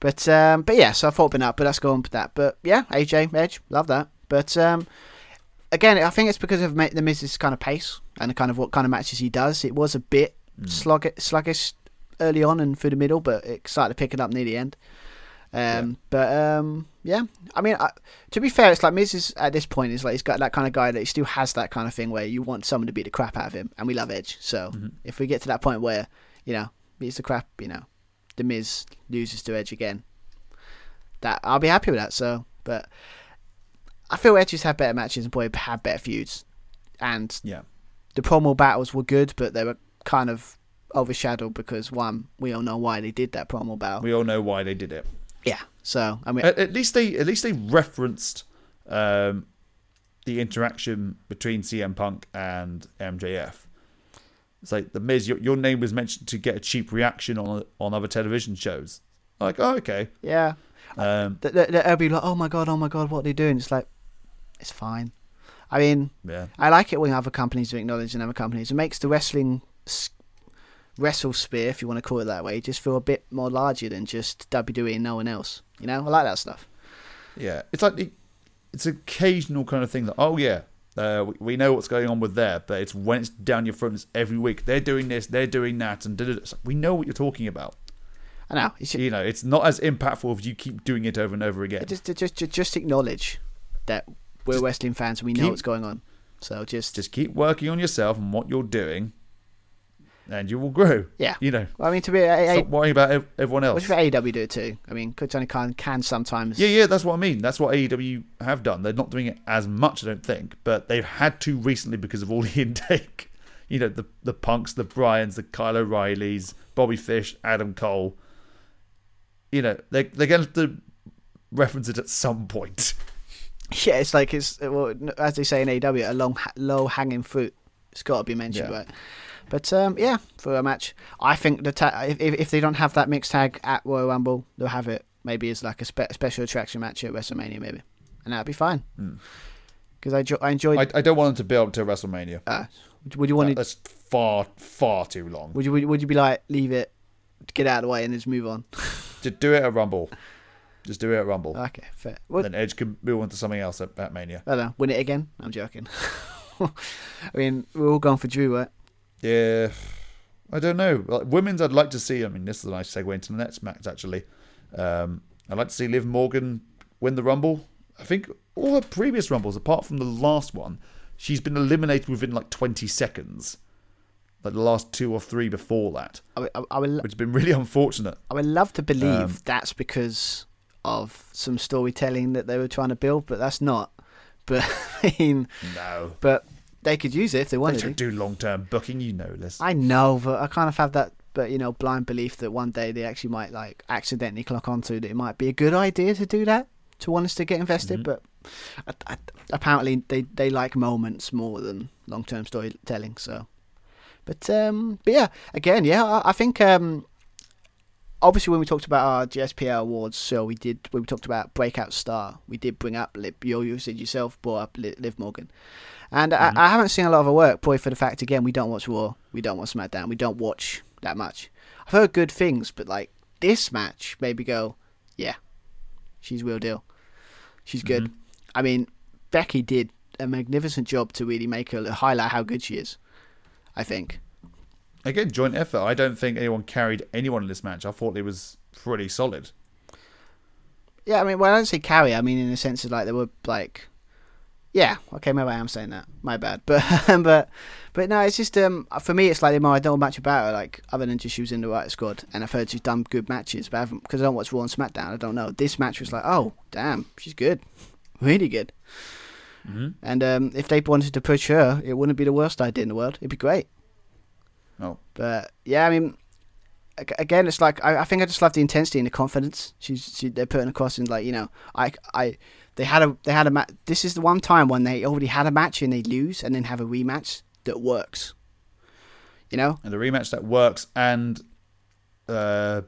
but um, but yeah, so I thought been up, but let's go on with that. But yeah, AJ Edge, love that. But um, again, I think it's because of the Miz's kind of pace and the kind of what kind of matches he does. It was a bit Mm. sluggish, sluggish early on and through the middle, but it started picking up near the end. Um, But um, yeah, I mean, I, to be fair, it's like Miz is at this point is like he's got that kind of guy that he still has that kind of thing where you want someone to beat the crap out of him, and we love Edge. So Mhm. if we get to that point where you know beats the crap, you know, the Miz loses to Edge again, that I'll be happy with that. So, but I feel Edge has had better matches and probably had better feuds, and Yeah. the promo battles were good, but they were kind of overshadowed because one, we all know why they did that promo battle. We all know why they did it. Yeah, so I mean, At, at least they at least they referenced um, the interaction between CM Punk and MJF. It's like the Miz, your, your name was mentioned to get a cheap reaction on on other television shows. Like, oh, okay. yeah, Um, th- th- they'll be like, oh my god, oh my god, what are they doing? It's like, it's fine. I mean, yeah. I like it when other companies do acknowledge other companies. It makes the wrestling wrestle sphere, if you want to call it that way, just feel a bit more larger than just WWE and no one else. You know, I like that stuff. Yeah, it's like the, it's occasional kind of thing that oh yeah, uh, we, we know what's going on with there, but it's when it's down your front every week. They're doing this, they're doing that, and like, we know what you're talking about. I know. It's You know, it's not as impactful if you keep doing it over and over again. just, just, just, just acknowledge that we're Just wrestling fans and we know keep- what's going on. So just, Just keep working on yourself and what you're doing, and you will grow. yeah. You know, Well, I mean, to be, a, a, stop worrying about everyone else. if AEW do it too? I mean, Johnny Khan can sometimes. Yeah, yeah, that's what I mean. That's what AEW have done. They're not doing it as much, I don't think, but they've had to recently because of all the intake. You know, the the Punks, the Bryans, the Kyle O'Reillys, Bobby Fish, Adam Cole. You know, they they're going to have to reference it at some point. Yeah, it's like it's well, as they say in AEW, a long, low hanging fruit. It's got to be mentioned, Yeah. right? But um, yeah, for a match, I think the ta- if if they don't have that mixed tag at Royal Rumble, they'll have it maybe as like a spe- special attraction match at WrestleMania, maybe, and that'd be fine. Hmm. Because I jo- I enjoyed. I, I don't want them to build to WrestleMania. uh, would, would you want to? That's far far too long. Would you would, you- would you be like leave it, get out of the way, and just move on? Just do it at Rumble. Just do it at Rumble. Okay, fair. Then Edge can move on to something else at, at Mania. I don't know. Win it again? I'm joking. I mean, we're all going for Drew, right? Yeah, I don't know. Like, women's, I'd like to see. I mean, this is a nice segue into the next match. Actually, um, I'd like to see Liv Morgan win the Rumble. I think all her previous Rumbles, apart from the last one, she's been eliminated within like 20 seconds. Like the last two or three before that, I, would- I, would which has been really unfortunate. I would love to believe Um, that's because of some storytelling that they were trying to build, but that's not. But I mean, No, but they could use it if they they wanted don't to. do long term booking. You know this. I know, but I kind of have that, but you know, blind belief that one day they actually might like accidentally clock onto that it might be a good idea to do that to want us to get invested. Mhm. But I, I, apparently they they like moments more than long term storytelling. So, but um, but yeah, again, yeah, I, I think um. Obviously, when we talked about our GSPL awards, so we did when we talked about breakout star, we did bring up. You you said yourself brought up Liv Morgan, and Mhm. I, I haven't seen a lot of her work. Probably for the fact again we don't watch Raw, we don't watch SmackDown, we don't watch that much. I've heard good things, but like this match made me go, yeah, she's real deal. She's good. Mhm. I mean, Becky did a magnificent job to really make her highlight how good she is. I think. Again, joint effort. I don't think anyone carried anyone in this match. I thought it was pretty solid. Yeah, I mean, when I don't say carry, I mean in the sense of like they were like, yeah, okay, maybe I am saying that. My bad, but but but no, it's just um for me, it's like more I don't know much about her, like other than just she was in the Riott Squad, and I've heard she's done good matches, but I haven't because I don't watch Raw and SmackDown. I don't know. This match was like, oh damn, she's good, really good. Mm-hmm. And um, if they wanted to push her, it wouldn't be the worst idea in the world. It'd be great. Oh, But yeah, I mean, again, it's like I, I think I just love the intensity and the confidence she's she, they're putting across. And like you know, I I they had a they had a match. This is the one time when they already had a match and they lose and then have a rematch that works. You know, and the rematch that works and uh,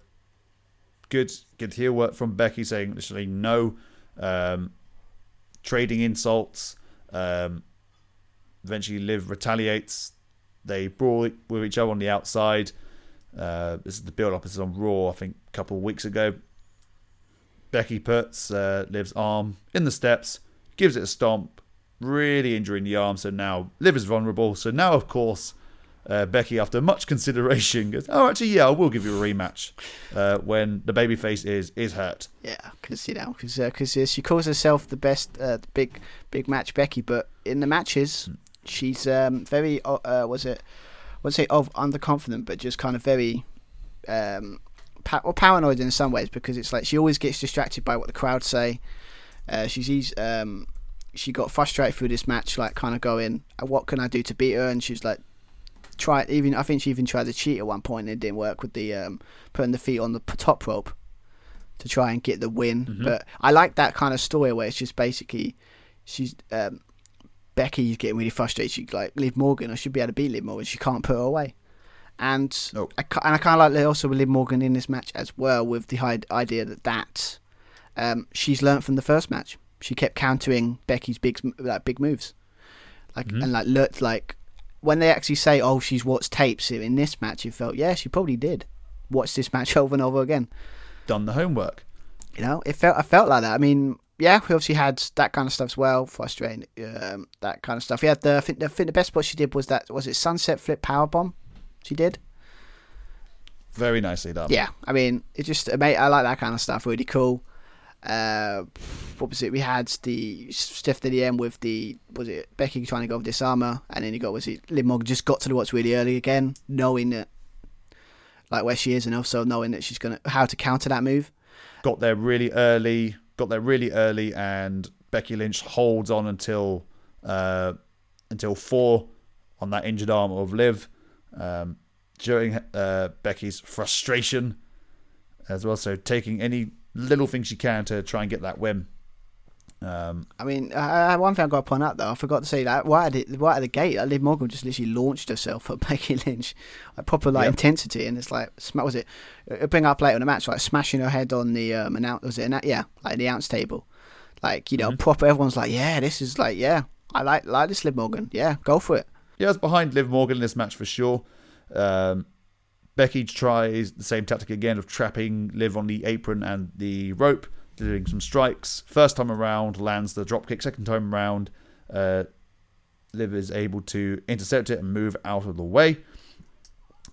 good good heel work from Becky saying literally no um, trading insults. Um, eventually, Liv retaliates. They brawl with each other on the outside. Uh, this is the build up. This is on Raw, I think, a couple of weeks ago. Becky puts uh, Liv's arm in the steps, gives it a stomp, really injuring the arm. So now Liv is vulnerable. So now, of course, uh, Becky, after much consideration, goes, "Oh, actually, yeah, I will give you a rematch uh, when the babyface is is hurt." yeah, because you know, because because uh, she calls herself the best, uh, big big match Becky, but in the matches she's um, very uh, uh, was it I wouldn't say of underconfident, but just kind of very um, pa- or paranoid in some ways because it's like she always gets distracted by what the crowd say. Uh, she's um, she got frustrated through this match, like kind of going, "Uh, "What can I do to beat her?" And she's like, "Try even." I think she even tried to cheat at one point, and it didn't work with the um, putting the feet on the top rope to try and get the win. But I like that kind of story where it's just basically she's um, Becky's getting really frustrated. She like Liv Morgan, or should be able to beat Liv Morgan. She can't put her away. And Nope. I, and I kind of like also with Liv Morgan in this match as well, with the hi- idea that that um, she's learnt from the first match. She kept countering Becky's big like big moves, like and like looked like when they actually say, "Oh, she's watched tapes in this match," you felt yeah, she probably did watch this match over and over again. Done the homework. You know, it felt I felt like that. I mean, yeah, we obviously had that kind of stuff as well, frustrating um, that kind of stuff. We had the I think, the I think the best spot she did was that was it sunset flip power bomb. She did. Very nicely done. Yeah, I mean, it just mate, I like that kind of stuff. Really cool. Uh, what was it? We had the stiff to the end with the was it Becky trying to go with disarmer, and then you got was it Liv Morgan just got to the watch really early again, knowing that like where she is, and also knowing that she's gonna how to counter that move. Got there really early. Got there really early, and Becky Lynch holds on until uh, until four on that injured arm of Liv. Um, during uh, Becky's frustration as well, so taking any little thing she can to try and get that win. Um, I mean, uh, one thing I've got to point out though, I forgot to say that right at the, right at the gate, Liv Morgan just literally launched herself at Becky Lynch, like proper like Yep. intensity, and it's like, sma- was it? It'll bring up later in the match, like smashing her head on the um, announce, was it? An, yeah, like the ounce table, like you know, proper. Everyone's like, yeah, this is like, yeah, I like like this Liv Morgan, yeah, go for it. Yeah, I was behind Liv Morgan in this match for sure. Um, Becky tries the same tactic again of trapping Liv on the apron and the rope, doing some strikes. First time around, lands the dropkick. Second time around, uh, Liv is able to intercept it and move out of the way.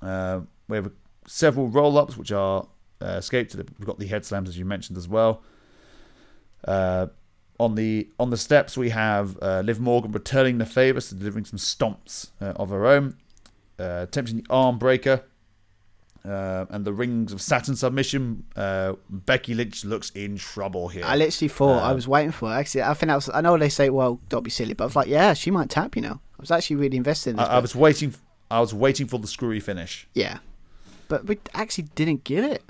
Uh, we have several roll ups, which are uh, escaped. We've got the head slams, as you mentioned as well. Uh, on the on the steps, we have uh, Liv Morgan returning the favour, so delivering some stomps uh, of her own, uh, attempting the arm breaker, uh, and the rings of Saturn submission. Uh, Becky Lynch looks in trouble here. I literally thought I Um, was waiting for it. Actually, I think that was. I know they say, well, don't be silly, but I was like, yeah, she might tap. You know, I was actually really invested in this. I, I was waiting. I was waiting for the screwy finish. yeah, but we actually didn't get it.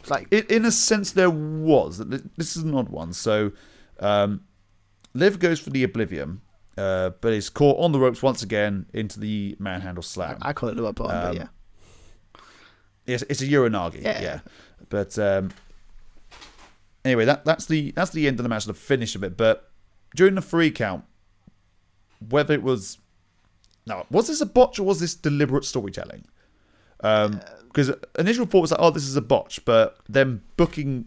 It's like in, in a sense, there was. This is an odd one. So, um, Liv goes for the Oblivion, uh, but is caught on the ropes once again into the manhandle slam. I call it the word bottom, but Um, yeah. Yes, it's a Uranage. Yeah. Yeah. But um, anyway, that that's the that's the end of the match, the finish of it. But during the free count, whether it was now was this a botch or was this deliberate storytelling? Because initial thought was like, oh, this is a botch, but then booking,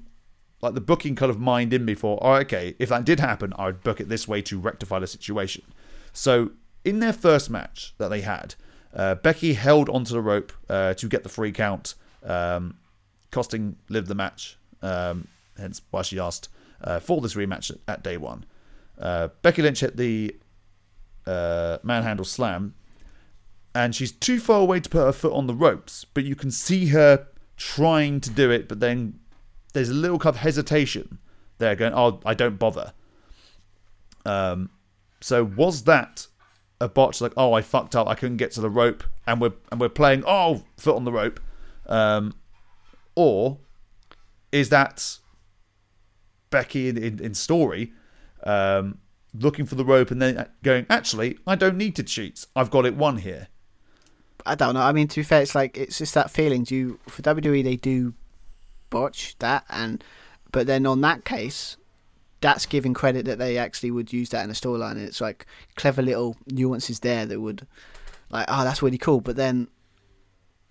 like the booking kind of mind in me for, oh, okay, if that did happen, I would book it this way to rectify the situation. So in their first match that they had, uh, Becky held onto the rope uh, to get the free count, um, costing Liv the match. Um, hence why she asked uh, for this rematch at, at day one. Uh, Becky Lynch hit the uh, manhandle slam, and she's too far away to put her foot on the ropes, but you can see her trying to do it, but then there's a little kind of hesitation there, going, "Oh, I don't bother." Um, so was that a botch? Like, oh, I fucked up, I couldn't get to the rope, and we're and we're playing, oh, foot on the rope, um, or is that Becky in, in, in story um, looking for the rope and then going, actually, I don't need to cheat. I've got it won here. I don't know. I mean, to be fair, it's like it's just that feeling. Do you, for WWE they do botch that, and but then on that case, that's giving credit that they actually would use that in a storyline. It's like clever little nuances there that would, like, oh, that's really cool. But then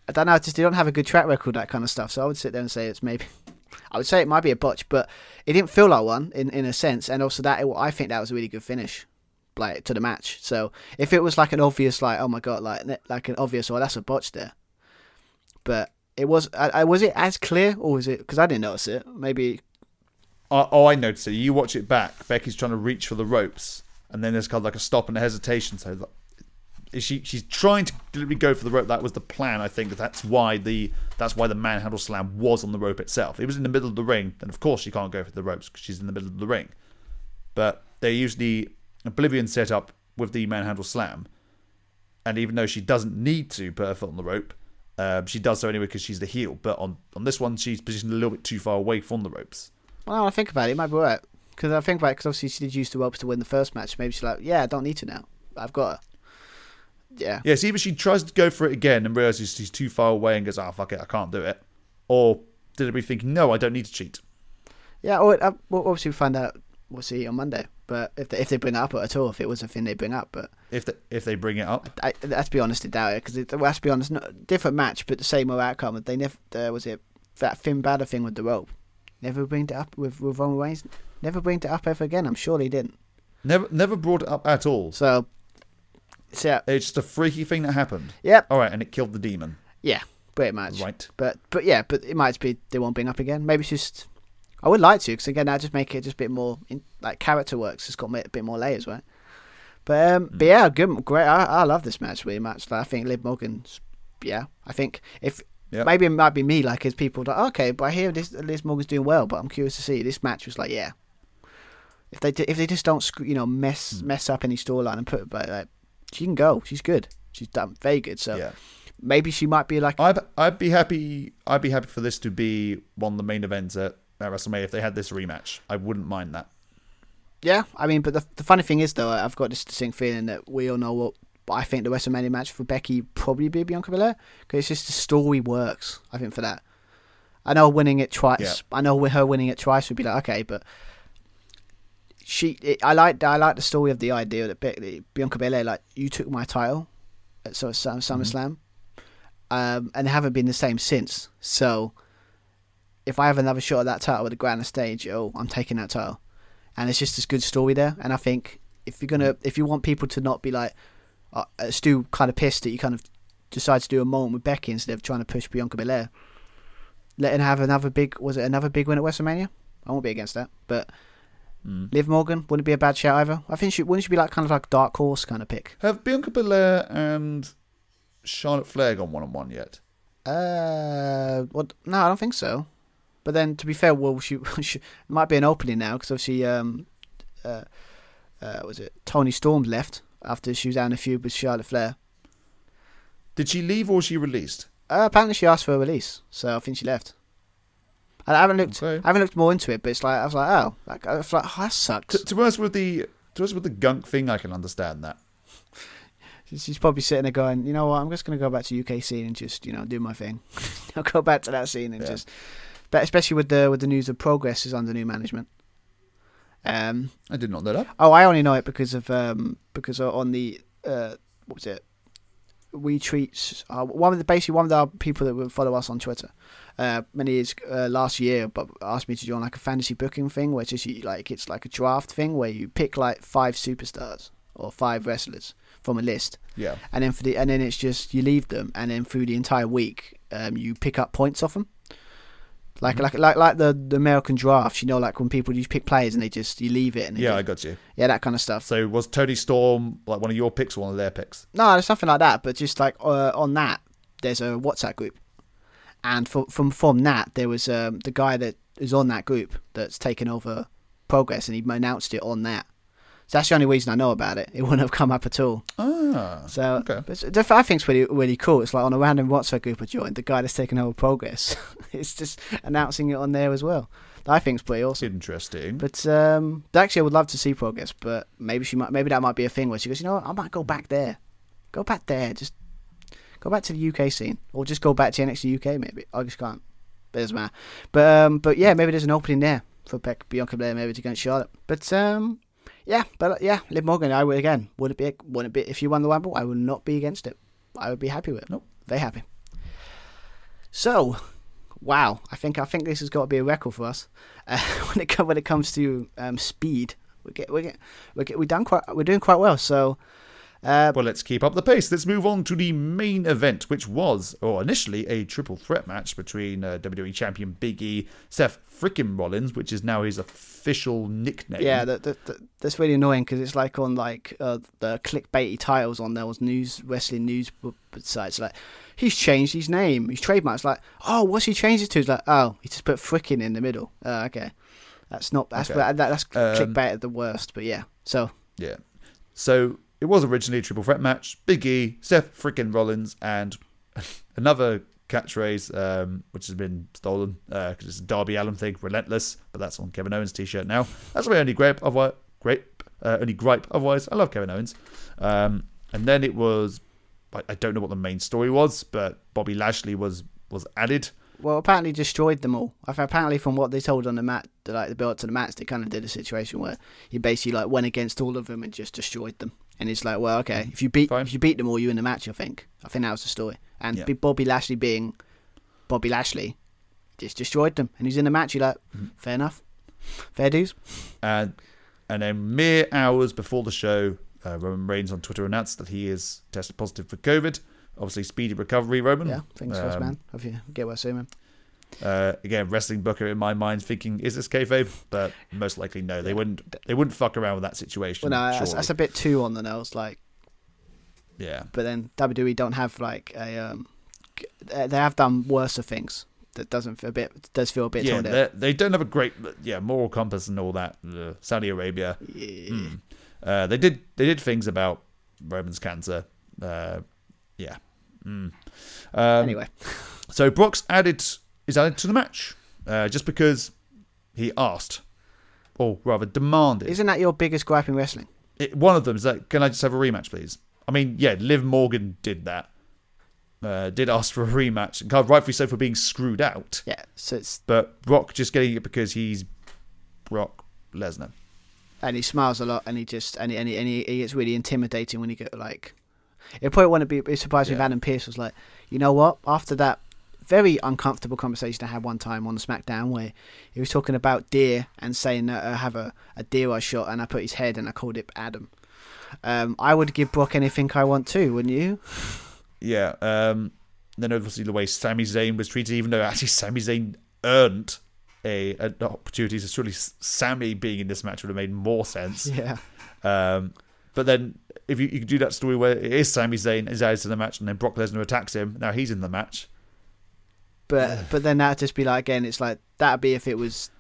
I don't know. Just they don't have a good track record that kind of stuff. So I would sit there and say it's maybe. I would say it might be a botch, but it didn't feel like one in, in a sense. And also that I think that was a really good finish, like to the match. So if it was like an obvious, like oh my god, like like an obvious, oh that's a botch there. But it was, I, I was it as clear or was it? Because I didn't notice it. Maybe Oh, oh, I noticed it. You watch it back. Becky's trying to reach for the ropes, and then there's kind of like a stop and a hesitation. So like, she she's trying to deliberately go for the rope. That was the plan. I think that's why the that's why the manhandle slam was on the rope itself. It was in the middle of the ring, and of course she can't go for the ropes because she's in the middle of the ring. But they use the Oblivion setup with the manhandle slam, and even though she doesn't need to put her foot on the rope, um, she does so anyway because she's the heel. But on on this one, she's positioned a little bit too far away from the ropes. Well, I think about it, it might be right. Because I think about it, because obviously she did use the ropes to win the first match. Maybe she's like, yeah, I don't need to now. I've got her. Yeah. Yeah, Yes, either she tries to go for it again and realizes she's too far away and goes, "Ah, fuck it, I can't do it," or did it be thinking, "No, I don't need to cheat." Yeah, or obviously we'll find out. We'll see on Monday. But if they, if they bring it up at all, if it was a thing they bring up, but If they, if they bring it up, I, let's be honest, I doubt it because well, let's be honest, no, different match but the same outcome. They never uh, was it that Finn Balor thing with the rope. Never bring it up with with Roman Reigns. Never bring it up ever again. I'm sure they didn't. never never brought it up at all. So, so yeah, It's just a freaky thing that happened. yep, All right, and it killed the demon. yeah, pretty much. Right. But but yeah, but it might be they won't bring up again. Maybe it's just I would like to because again that just make it just a bit more in, like character works. It's got a bit more layers, right? But um, but yeah, good, great. I, I love this match really much. Like, I think Liv Morgan's yeah. I think if Yeah. maybe it might be me like as people like okay, but I hear this Liv Morgan's doing well, but I'm curious to see this match was like yeah. If they if they just don't you know mess mess up any storyline and put but like she can go. She's good. She's done very good. So Yeah. maybe she might be like I'd I'd be happy. I'd be happy for this to be one of the main events at, at WrestleMania if they had this rematch. I wouldn't mind that. Yeah, I mean, but the, the funny thing is, though, I've got this distinct feeling that we all know what But I think the WrestleMania match for Becky probably be Bianca Belair because it's just the story works. I think for that, I know winning it twice. Yeah. I know with her winning it twice would be like okay, but she, it, I like I like the story of the idea that Bianca Belair like you took my title at so Sum- SummerSlam, um, and they haven't been the same since. So if I have another shot at that title with a grander stage, oh, I'm taking that title and it's just this good story there. And I think if you're gonna, if you want people to not be like, uh, uh, Stu kind of pissed that you kind of decide to do a moment with Becky instead of trying to push Bianca Belair, let her have another big, was it another big win at WrestleMania? I won't be against that, but Mm. Liv Morgan wouldn't be a bad shout either. I think she wouldn't she be like kind of like dark horse kind of pick. Have Bianca Belair and Charlotte Flair gone one on one yet? Uh, what? No, I don't think so. But then, to be fair, well, she, might be an opening now because obviously, um, uh, uh, was it Toni Storm left after she was out in a feud with Charlotte Flair. Did she leave or was she released? Uh, apparently, she asked for a release, so I think she left. And I haven't looked, Okay. I haven't looked more into it, but it's like I was like, oh, like, I was like, oh, that sucks. To, to us with the to us with the gunk thing, I can understand that. She's probably sitting there going, you know what, I'm just going to go back to UK scene and just, you know, do my thing. I'll go back to that scene and Yeah. just, but especially with the with the news of Progress is under new management. Um, I did not know that. oh, I only know it because of um because on the uh what was it? We tweets uh, one of the basically one of the people that would follow us on Twitter, uh, many years uh, last year, but asked me to join like a fantasy booking thing, where it's just you, like it's like a draft thing where you pick like five superstars or five wrestlers from a list, Yeah. and then for the and then it's just you leave them, and then through the entire week, um, you pick up points off them. Like Mhm. like like like the, the American drafts, you know, like when people just pick players and they just you leave it and Yeah, just- I got you. yeah, that kind of stuff. So was Toni Storm like one of your picks or one of their picks? No, there's nothing like that. But just like uh, on that, there's a WhatsApp group, and from from from that, there was um, the guy that is on that group that's taken over progress, and he announced it on that. So that's the only reason I know about it. It wouldn't have come up at all. Ah. So Okay. but I think it's really really cool. It's like on a random WhatsApp group I joined, the guy that's taken over progress. it's just announcing it on there as well. I think it's pretty awesome. Interesting. But um, actually, I would love to see progress. But maybe she might. Maybe that might be a thing where she goes, you know, what? I might go back there. Go back there. Just go back to the UK scene, or just go back to NXT UK. Maybe I just can't. But it doesn't matter. But um, but yeah, maybe there's an opening there for Beck, Bianca Belair, maybe to go and Charlotte. But um, yeah, but uh, yeah, Liv Morgan. I would again. Would it be? Would it be? If you won the Rumble, I would not be against it. I would be happy with it. Nope. Very happy. So, wow, I think I think this has got to be a record for us uh, when it when it comes to um, speed. We get we get we get we done quite we're doing quite well. So, Uh, Well, let's keep up the pace. Let's move on to the main event, which was, or initially, a triple threat match between uh, WWE Champion Big E, Seth frickin' Rollins, which is now his official nickname. yeah, that, that, that, that's really annoying because it's like on like uh, the clickbaity titles on those news wrestling news sites. Like he's changed his name, his trademark. It's like, oh, what's he changed it to? It's like, oh, he just put frickin' in the middle. Uh, okay, that's not that's Okay. that, that's Um, clickbait at the worst. But yeah, so Yeah. So it was originally a triple threat match. Big E, Seth frickin' Rollins, and another catchphrase, um, which has been stolen because it's a Darby Allin thing, relentless. But that's on Kevin Owens' t-shirt now. That's my only gripe. Otherwise, grape, uh, only gripe. Otherwise, I love Kevin Owens. Um, and then it was, I, I don't know what the main story was, but Bobby Lashley was was added. well, apparently destroyed them all. Apparently from what they told on the mat, like the build to the match, they kind of did a situation where he basically like went against all of them and just destroyed them. And it's like, well, okay, if you beat Fine. if you beat them all, you in the match. I think. I think that was the story. And Yeah. Bobby Lashley being Bobby Lashley, just destroyed them, and he's in the match. You're like, Mm-hmm. fair enough, fair dues. And and then mere hours before the show, uh, Roman Reigns on Twitter announced that he is tested positive for COVID. Obviously, speedy recovery, Roman. Yeah, crossed, Um, man. If you get well I'm man. Uh, again, wrestling booker in my mind thinking, is this kayfabe? But most likely, no. They wouldn't. They wouldn't fuck around with that situation. Well, no, that's, that's a bit too on the nose. Like, yeah. but then WWE don't have like a um, they have done worse of things. That doesn't feel a bit does feel a bit Yeah, they- don't have a great, yeah, moral compass and all that. Uh, Saudi Arabia, Yeah. Hmm. uh, they did, they did things about Roman's cancer. Uh, yeah. Mm. Um, Anyway, So Brock's added is added to the match uh, just because he asked, or rather demanded. isn't that your biggest gripe in wrestling? It, one of them is like, "Can I just have a rematch, please?" I mean, yeah, Liv Morgan did that. Uh, did ask for a rematch, and kind of rightfully so for being screwed out. Yeah. So it's But Brock just getting it because he's Brock Lesnar. and he smiles a lot, and he just and he, and he, and he, he gets really intimidating when he get like. It probably wouldn't be, surprised if Yeah. Adam Pearce was like, you know what? After that very uncomfortable conversation I had one time on SmackDown where he was talking about deer and saying that I have a, a deer I shot and I put his head and I called it Adam. Um, I would give Brock anything I want too, wouldn't you? Yeah. Um, then obviously the way Sami Zayn was treated, even though actually Sami Zayn earned a an opportunity, so surely Sami being in this match would have made more sense. Yeah. Um, but then if you, you could do that story where it is Sami Zayn is added to the match and then Brock Lesnar attacks him, now he's in the match. But but then that'd just be like again, it's like that'd be if it was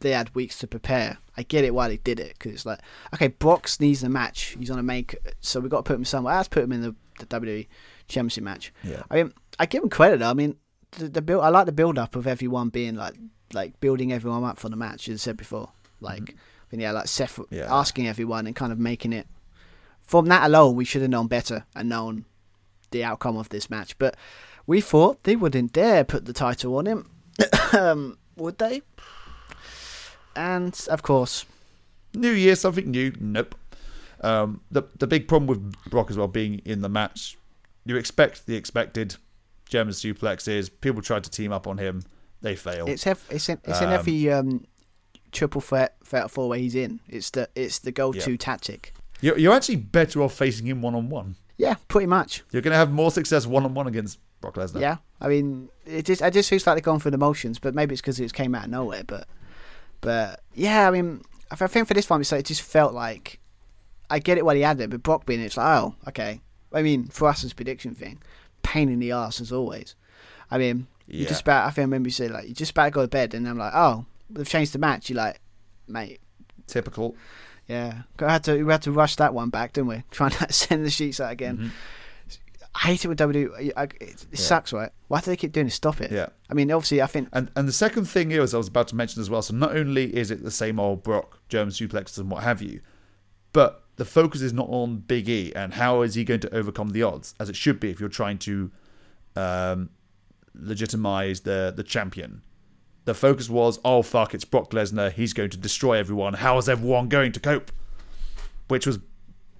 they had weeks to prepare. I get it why they did it because it's like okay, Brock's needs a match. He's on a make, so we got to put him somewhere. Let's put him in the, the WWE Championship match. Yeah. I mean, I give him credit. though. I mean, the, the build. I like the build up of everyone being like like building everyone up for the match. As I said before, like I mean, yeah, like Seth Mm-hmm. Yeah. asking everyone and kind of making it. From that alone, we should have known better and known the outcome of this match. But we thought they wouldn't dare put the title on him, um, would they? And of course, New Year, something new? Nope. Um, the the big problem with Brock as well being in the match, you expect the expected. German suplexes. People tried to team up on him. They failed. it's ev- it's in, it's in Um, every um, triple threat fatal four where he's in. It's the it's the go to Yeah. tactic. You're, you're actually better off facing him one on one. Yeah, pretty much. You're going to have more success one on one against Brock Lesnar. Yeah, I mean, it just I just feels like they're going through the motions, but maybe it's because it came out of nowhere. But but yeah, I mean, I I think for this one, it's like, it just felt like I get it why he had it, but Brock being it's like oh okay. I mean, for us as prediction thing, pain in the ass as always. I mean, you just about I think I remember you said like you just about to go to bed, and I'm like oh they've changed the match. You're like mate. Typical. Yeah, we had to we had to rush that one back, didn't we? Trying to send the sheets out again. Mhm. I hate it with WWE. I, it, it Yeah. sucks, right? Why do they keep doing it? Stop it. Yeah. I mean, obviously, I think And and the second thing is, I was about to mention as well. So not only is it the same old Brock German suplexes and what have you, but the focus is not on Big E and how is he going to overcome the odds, as it should be if you're trying to um, legitimize the the champion. The focus was, oh fuck, it's Brock Lesnar. He's going to destroy everyone. How is everyone going to cope? Which was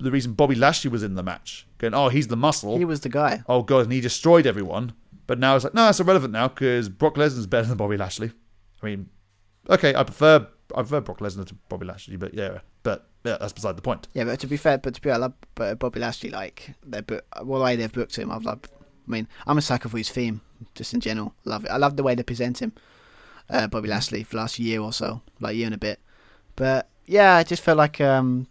the reason Bobby Lashley was in the match. Going, oh, he's the muscle he was the guy. oh god, and he destroyed everyone. But now it's like, no, that's irrelevant now because Brock Lesnar's better than Bobby Lashley. I mean, okay, I prefer I prefer Brock Lesnar to Bobby Lashley, but yeah, but yeah, that's beside the point. Yeah, but to be fair, but to be fair, I love but Bobby Lashley. Like they book, well, the way they've booked him, I've loved. I mean, I'm a sucker for his theme, just in general. Love it. I love the way they present him, uh, Bobby Lashley, for the last year or so, like year and a bit. But yeah, I just felt like, um,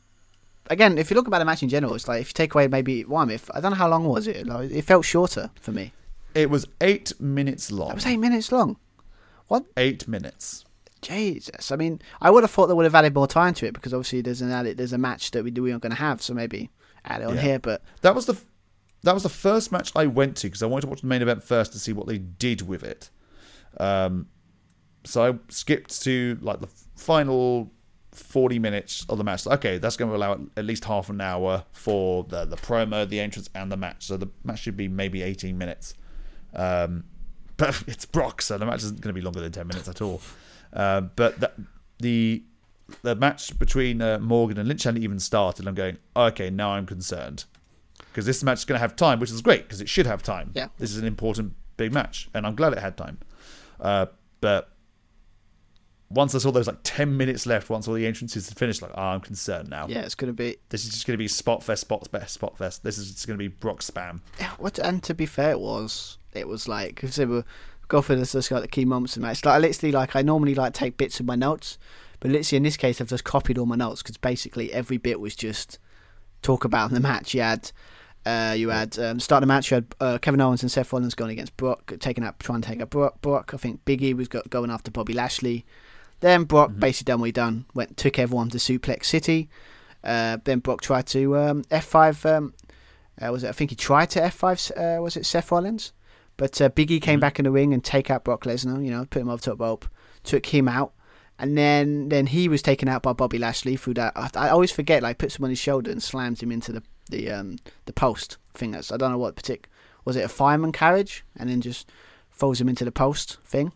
again, if you look about the match in general, it's like if you take away maybe one, if I don't know how long was it, like, it felt shorter for me. It was eight minutes long. It was eight minutes long. What? Eight minutes. Jesus. I mean, I would have thought they would have added more time to it because obviously there's an added, there's a match that we we aren't going to have, so maybe add it on Yeah. here. But That was the f- that was the first match I went to because I wanted to watch the main event first to see what they did with it. Um, so I skipped to like the final forty minutes of the match. Okay, that's going to allow at least half an hour for the the promo, the entrance, and the match. So the match should be maybe eighteen minutes. Um, but it's Brock, so the match isn't going to be longer than ten minutes at all. Um, but that, the the match between uh, Morgan and Lynch hadn't even started. I'm going, okay, now I'm concerned because this match is going to have time, which is great because it should have time. Yeah. this is an important big match, and I'm glad it had time. Uh, but once I saw those like ten minutes left, once all the entrances had finished, like, oh, I'm concerned now. yeah, it's going to be This is just going to be spot fest, spot fest, spot fest. This is just going to be Brock spam. Yeah, what and to be fair, it was it was like because they were go for this just got the key moments in the match. Like literally, like I normally like take bits of my notes, but literally in this case, I've just copied all my notes because basically every bit was just talk about the match. You had. Uh, you had um, start the match. You had uh, Kevin Owens and Seth Rollins going against Brock, taking out, trying to take out Brock. Brock. I think Big E was go- going after Bobby Lashley. Then Brock basically done what he done. Went took everyone to Suplex City. Uh, then Brock tried to um, F5. Um, uh, was it? I think he tried to F5. Uh, was it Seth Rollins? But uh, Biggie came back in the ring and take out Brock Lesnar. You know, put him over top rope, took him out, and then then he was taken out by Bobby Lashley through that. I, I always forget, like puts him on his shoulder and slams him into the the um the post. thing. that's I don't know what particular was it a fireman carriage and then just throws him into the post thing.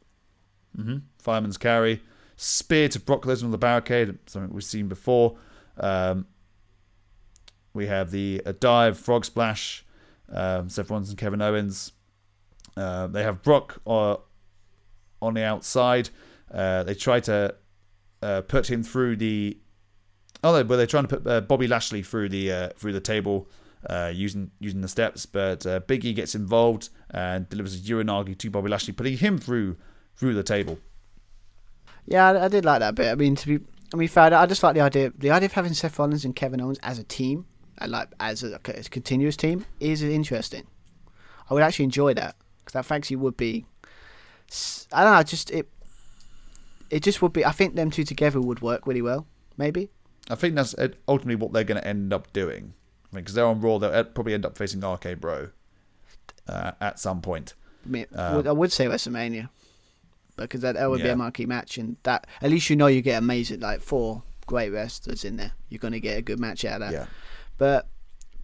hmm Fireman's carry, spear to Brock Lesnar on the barricade, something we've seen before. Um, we have the a dive frog splash, um, Seth Rollins and Kevin Owens. Uh, they have Brock uh, on the outside. Uh, they try to uh, put him through the. Oh, they, but they're trying to put uh, Bobby Lashley through the uh, through the table using using the steps, but uh, Big E gets involved and delivers a Uranage to Bobby Lashley, putting him through through the table. Yeah, I, I did like that bit. I mean, to be, I mean, fair, I just like the idea. The idea of having Seth Rollins and Kevin Owens as a team, and like as a, a continuous team, is interesting. I would actually enjoy that because that actually would be. I don't know. Just it. It just would be. I think them two together would work really well. Maybe. I think that's uh, ultimately what they're going to end up doing. I mean, because they're on Raw, they'll uh, probably end up facing RK Bro uh, at some point. I mean, I would say WrestleMania because that, that would be a marquee match, and that at least you know you get amazing like four great wrestlers in there. You're going to get a good match out of that. Yeah, But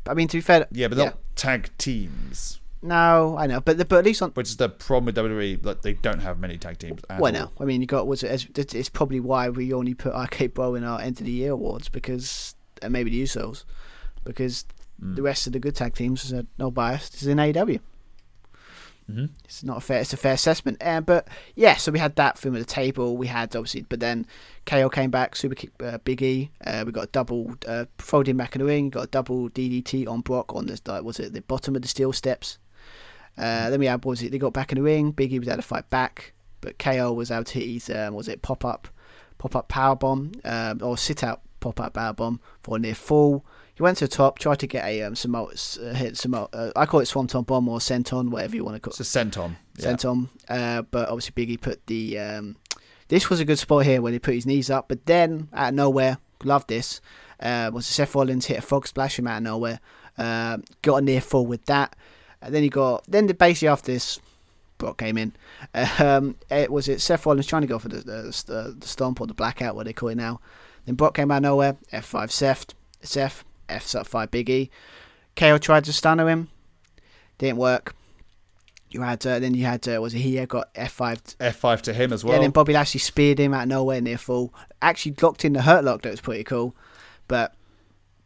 I mean, to be fair, yeah, but not tag teams, No, I know, but the, but at least on. which is the problem with WWE. Like they don't have many tag teams. Well, all. no, I mean you got was it? It's, it's probably why we only put RK Bro in our end of the year awards because and maybe the Usos because Mm. the rest of the good tag teams are no bias. Is in AEW. Mhm. It's not a fair. It's a fair assessment. Uh, but yeah, so we had that film at the table. We had obviously, but then KO came back, super kick uh, Big E. Uh, we got a double uh, throwed him back in the ring. Got a double DDT on Brock on this. Like, was it the bottom of the steel steps? Uh, then we had was it? They got back in the ring. Big E was able to fight back, but KO was able to hit his um, was it pop up, pop up power bomb um, or sit out pop up power bomb for a near fall. He went to the top, tried to get a um, Samoa, uh, hit Samoa. Uh, I call it Swanton bomb or Senton, whatever you want to call it. It's a senton. Yeah. Uh, but obviously, Biggie put the. Um, this was a good spot here when he put his knees up, but then out of nowhere, love this. Uh, was Seth Rollins hit a frog splash him out of nowhere. Uh, got a near fall with that. And then he got. Then the basically after this, Brock came in. Um, it was it Seth Rollins trying to go for the the, the, the stomp or the blackout, what they call it now. Then Brock came out of nowhere. F5 Seth. Seth. F5 Biggie. KO tried to stun him. Didn't work. You had uh, then you had uh, was it he got F five F5 to him as well. yeah, then Bobby Lashley speared him out of nowhere near full. Actually locked in the hurt lock that was pretty cool. But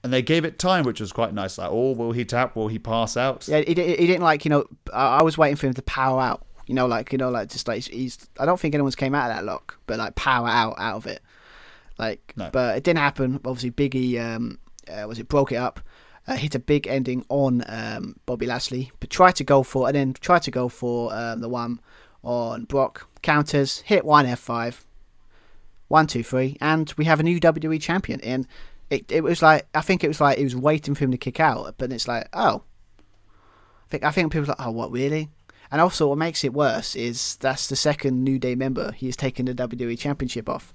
and they gave it time, which was quite nice. Like, oh, will he tap? Will he pass out? yeah, he, he didn't like you know. I, I was waiting for him to power out. You know, like you know, like just like he's. I don't think anyone's came out of that lock, but like power out out of it. Like, No. but it didn't happen. Obviously, Biggie um, uh, was it broke it up, uh, hit a big ending on um, Bobby Lashley, but tried to go for and then tried to go for um, the one on Brock counters, hit one F five, one two three, and we have a new WWE champion. And it it was like I think it was like it was waiting for him to kick out, but it's like oh, I think I think people like oh what really. And also, what makes it worse is that's the second New Day member he has taken the WWE Championship off.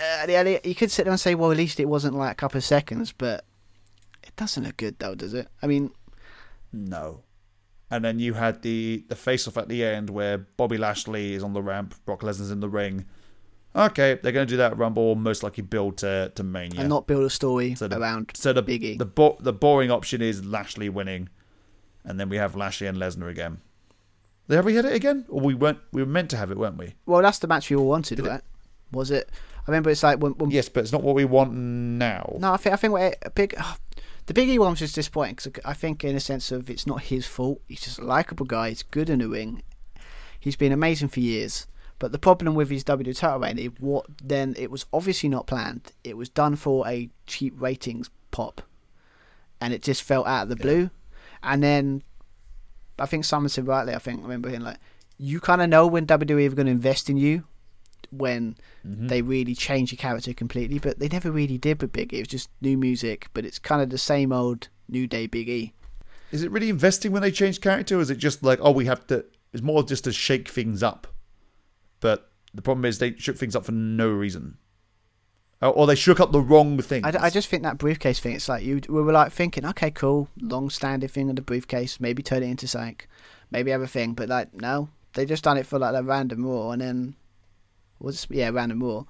Uh, yeah, you could sit there and say, well, at least it wasn't like a couple of seconds, but it doesn't look good, though, does it? I mean, No. And then you had the the face off at the end where Bobby Lashley is on the ramp, Brock Lesnar's in the ring. Okay, they're going to do that Rumble, most likely build to to Mania. and not build a story So the- around so the Big E. the bo- the boring option is Lashley winning, and then we have Lashley and Lesnar again. Have we had it again, or we weren't? We were meant to have it, weren't we? Well, that's the match we all wanted, Did it- Was it? I remember it's like when, when Yes, but it's not what we want now. No, I think I think what- a big the Big E one was just disappointing because I think in a sense of it's not his fault. He's just a likable guy. He's good in the ring. He's been amazing for years. But the problem with his WWE title reign, it, what then it was obviously not planned. It was done for a cheap ratings pop, and it just fell out of the blue. And then I think someone said rightly. I think I remember him like, you kind of know when WWE are going to invest in you when Mm-hmm. they really change your character completely, but they never really did with Big E. It was just new music, but it's kind of the same old New Day Big E. Is it really investing when they change character, or is it just like, oh, we have to? It's more just to shake things up. But the problem is they shook things up for no reason, or, they shook up the wrong thing. I, I just think that briefcase thing. It's like you we were like thinking, okay, cool, long-standing thing of the briefcase. Maybe turn it into psych, maybe have a thing. But like, no, they just done it for like a random Raw, and then was yeah, random Raw,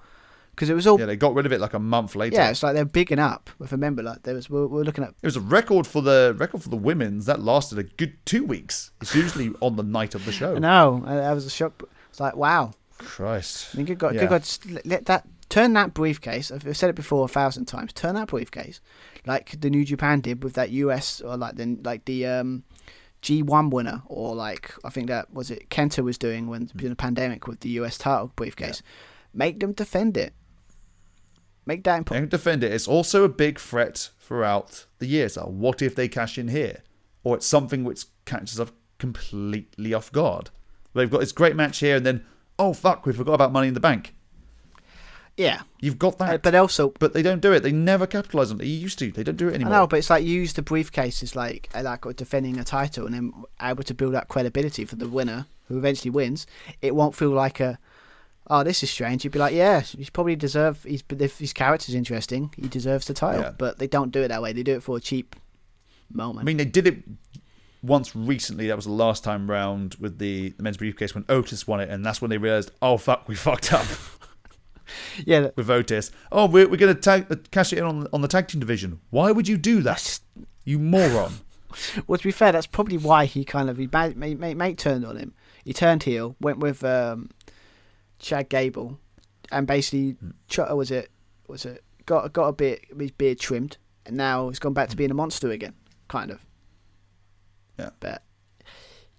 because it was all yeah, they got rid of it like a month later. yeah, it's like they're bigging up. If I remember, like there was we we're, we looking at It was a record for the record for the women's that lasted a good two weeks. It's usually on the night of the show. no, I, I was a shock. It's like wow, Christ. I mean, good God, Yeah. good God, just let- that turn that briefcase. I've I've said it before a thousand times. Turn that briefcase, like the New Japan did with that US or like the like the um, G1 winner, or like I think that was it Kenta was doing when hmm. during the pandemic with the US title briefcase. Make them defend it. Make that important. don't defend it. It's also a big threat throughout the years. What if they cash in here? Or it's something which catches us completely off guard. They've got this great match here and then, oh fuck, we forgot about money in the bank. Yeah, You've got that. Uh, but also But they don't do it. They never capitalize on it. They used to. They don't do it anymore. know, but it's like use the briefcase as like uh, like defending a title and then able to build up credibility for the winner who eventually wins. It won't feel like a oh this is strange. You'd be like yeah, he's probably deserve. He's if his character's interesting, he deserves the title. Yeah. But they don't do it that way. They do it for a cheap moment. I mean, they did it once recently. That was the last time round with the, the men's briefcase when Otis won it, and that's when they realized, oh fuck, we fucked up yeah, with Otis. Oh, we're, we're going to tag, uh, cash it in on on the tag team division. Why would you do that, you moron? well to be fair, that's probably why he kind of he mate, mate, turned on him. He turned heel, went with um, Chad Gable, and basically Hmm. uh, was it was it got got a bit his beard trimmed, and now he's gone back to being a monster again, kind of. Yeah. But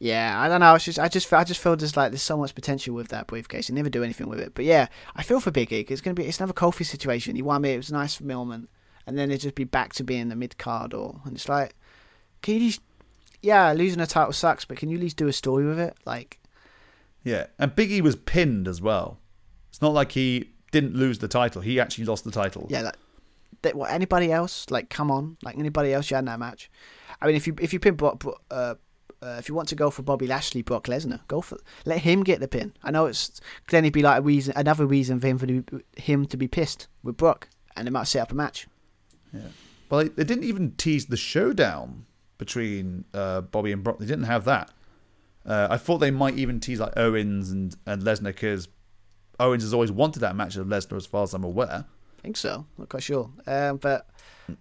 yeah, I don't know. It's just I just I just feel there's like there's so much potential with that briefcase. He never do anything with it. But yeah, I feel for Big E. 'cause It's gonna be it's another Kofi situation. He won me. It was nice for Millman, and then it'd just be back to being the mid card or and it's like, can you just yeah losing a title sucks, but can you at least do a story with it? Like Yeah, and Big E was pinned as well. It's not like he didn't lose the title; he actually lost the title. yeah, that, that what anybody else like come on like anybody else you had in that match. I mean, if you if you pin Brock, Bro- uh, uh, if you want to go for Bobby Lashley, Brock Lesnar, go for let him get the pin. I know it's then it'd be like a reason, another reason for him for the, him to be pissed with Brock, and they might set up a match. Yeah, Well, they, didn't even tease the showdown between uh, Bobby and Brock. They didn't have that. Uh, I thought they might even tease like Owens and and Lesnar because Owens has always wanted that match with Lesnar, as far as I'm aware. I think so. Not quite sure, um, but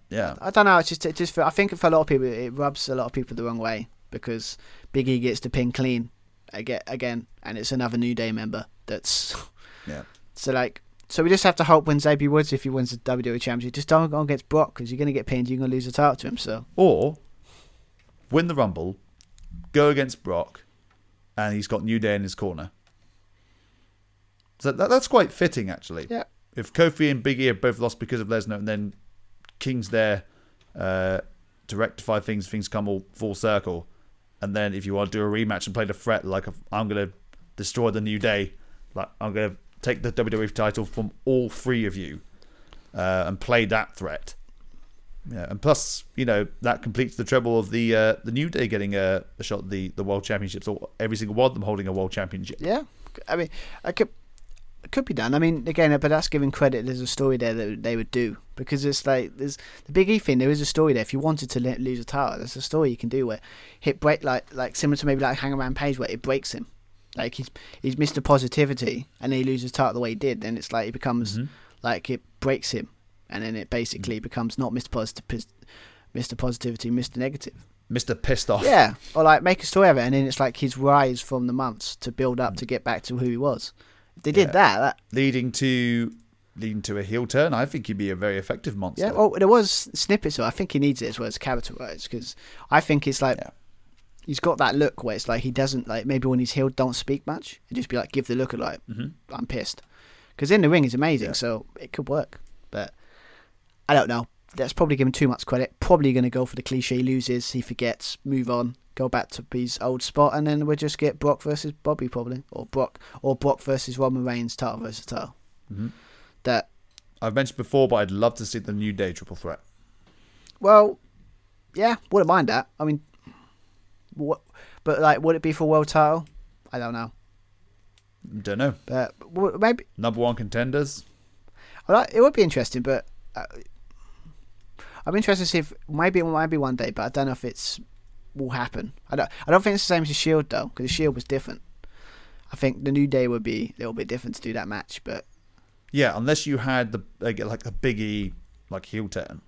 Yeah, I don't know. It's just it just I think for a lot of people it rubs a lot of people the wrong way because Big E gets to pin clean again, and it's another New Day member that's yeah. So like, so we just have to hope when Xavier Woods, if he wins the WWE Championship, just don't go against Brock because you're going to get pinned. You're going to lose the title to him. So Or win the Rumble, go against Brock, and he's got New Day in his corner. So that, that's quite fitting, actually. yeah, if Kofi and Big E have both lost because of Lesnar, and then King's there uh, to rectify things, things come all full circle, and then if you want to do a rematch and play the threat, like I'm gonna destroy the New Day, like I'm gonna take the WWE title from all three of you, uh, and play that threat. Yeah, and plus, you know, that completes the treble of the uh, the New Day getting a, a shot the, the World Championships, or every single one of them holding a World Championship. Yeah, I mean, I could could be done. I mean, again, but that's giving credit. There's a story there that they would do because it's like there's the Big E thing. There is a story there. If you wanted to lose a title, there's a story you can do where hit break like like similar to maybe like Hangman Page where it breaks him. Like he's he's Mr. Positivity and then he loses title the way he did. Then it's like it becomes Mhm. like it breaks him, and then it basically becomes not Mr. Positive, Mr. Positivity, Mr. Negative. Mr. Pissed Off. Yeah, or like make a story of it, and then it's like his rise from the months to build up to get back to who he was. They did Yeah. that, that Leading to leading to a heel turn, I think he'd be a very effective monster. yeah. Oh, there was snippets. So I think he needs it as well as character wise because I think it's like Yeah. he's got that look where it's like he doesn't like maybe when he's healed don't speak much and just be like give the look of like Mhm. I'm pissed because in the ring is amazing, Yeah. so it could work. But I don't know. That's probably giving too much credit. Probably going to go for the cliche loses, he forgets, move on, go back to his old spot, and then we'll just get Brock versus Bobby probably, or Brock or Brock versus Roman Reigns, title versus title. Mhm. That I've mentioned before, but I'd love to see the New Day triple threat. well, yeah, wouldn't mind that. I mean, what? But like, would it be for world title? I don't know. Don't know. But maybe Number one contenders. It would be interesting. But uh, I'm interested to see if maybe it might be one day, but I don't know if it's will happen. I don't. I don't think it's the same as the Shield though, because the Shield was different. I think the New Day would be a little bit different to do that match, but Yeah, unless you had the like, a biggie like heel turn.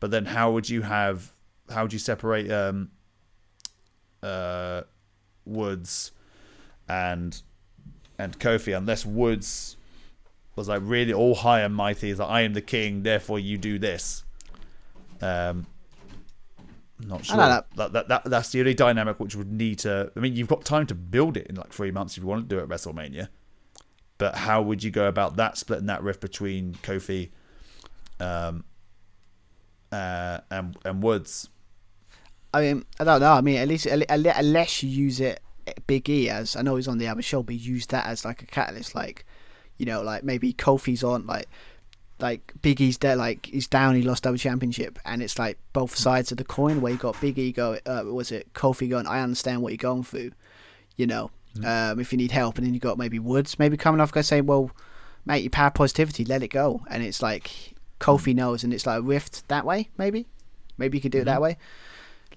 But then how would you have how would you separate um uh Woods and and Kofi unless Woods was like really all high and mighty is like I am the king, therefore you do this. Um I'm not sure. know. That, that, that that's the only dynamic which would need to I mean you've got time to build it in like three months if you want to do it at WrestleMania. But how would you go about that splitting that rift between Kofi um uh and and Woods? I mean, I don't know. I mean, at least unless you use it, Big E as I know he's on the other show, but use that as like a catalyst, like you know, like maybe Kofi's on, like like Big E's there, like he's down, he lost double championship, and it's like both sides of the coin where you got Big E go, uh, was it Kofi going? I understand what you're going through, you know. Um, if you need help, and then you got maybe Woods maybe coming off, go say, well, mate, you power positivity, let it go, and it's like Kofi knows, and it's like a rift that way, maybe, maybe you could do it that way,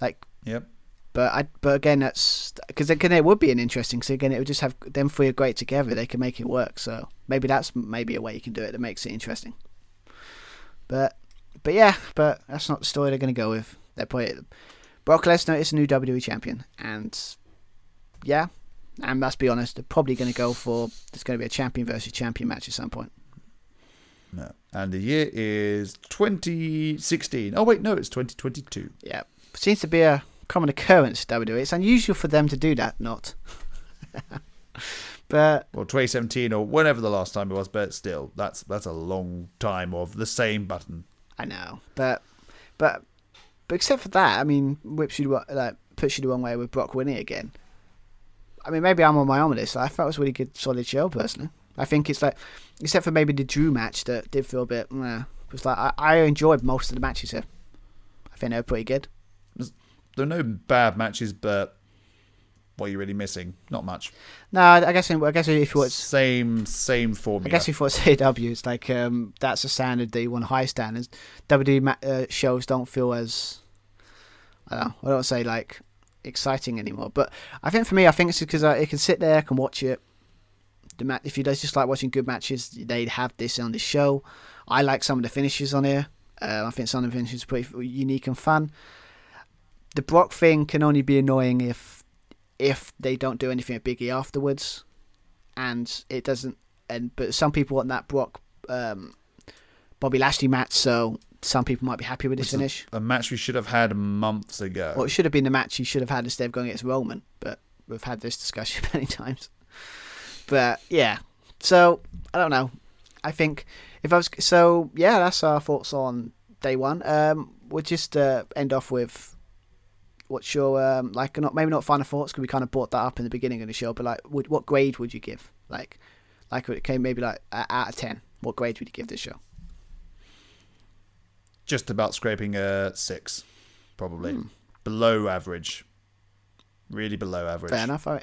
like Yep. but I, but again, that's because again it would be an interesting. So again, it would just have them three are great together. They can make it work. So maybe that's maybe a way you can do it that makes it interesting. But but yeah, but that's not the story they're going to go with. They put it. Brock Lesnar is a new WWE champion, and yeah, and let's be honest, they're probably going to go for there's going to be a champion versus champion match at some point. No. And the year is 2016. Oh wait, no, it's 2022. Yeah, seems to be a common occurrence. WWE. It's unusual for them to do that. Not. but Well, 2017 or whenever the last time it was, but still, that's that's a long time of the same button. I know, but but but except for that, I mean, whips you like puts you the wrong way with Brock winning again. I mean, maybe I'm on my own with this. I thought it was a really good, solid show personally. I think it's like, except for maybe the Drew match that did feel a bit. Nah, it was like I, I enjoyed most of the matches here. I think they were pretty good. There are no bad matches, but what are you really missing? Not much. No, I guess I guess if you watch, Same same I guess if you watch AEW, it's like um, that's a standard that you want high standards. WWE uh, shows don't feel as I don't know. I don't say like exciting anymore. But I think for me, I think it's because I, I can sit there, I can watch it. The mat, if you just like watching good matches, they'd have this on the show. I like some of the finishes on here. Uh, I think some of the finishes are pretty unique and fun. The Brock thing can only be annoying if if they don't do anything at Biggie afterwards, and it doesn't. And but some people want that Brock um, Bobby Lashley match, so some people might be happy with this Which finish. a match we should have had months ago. Well, it should have been the match he should have had instead of going against Roman, but we've had this discussion many times. But yeah, so I don't know. I think if I was so yeah, that's our thoughts on day one. Um, we'll just uh, end off with what's your um, like not maybe not final thoughts because we kind of brought that up in the beginning of the show, but like would, what grade would you give like like it came maybe like uh, out of ten? What grade would you give this show? Just about scraping a six, probably Hmm. below average. Really below average. Fair enough. I,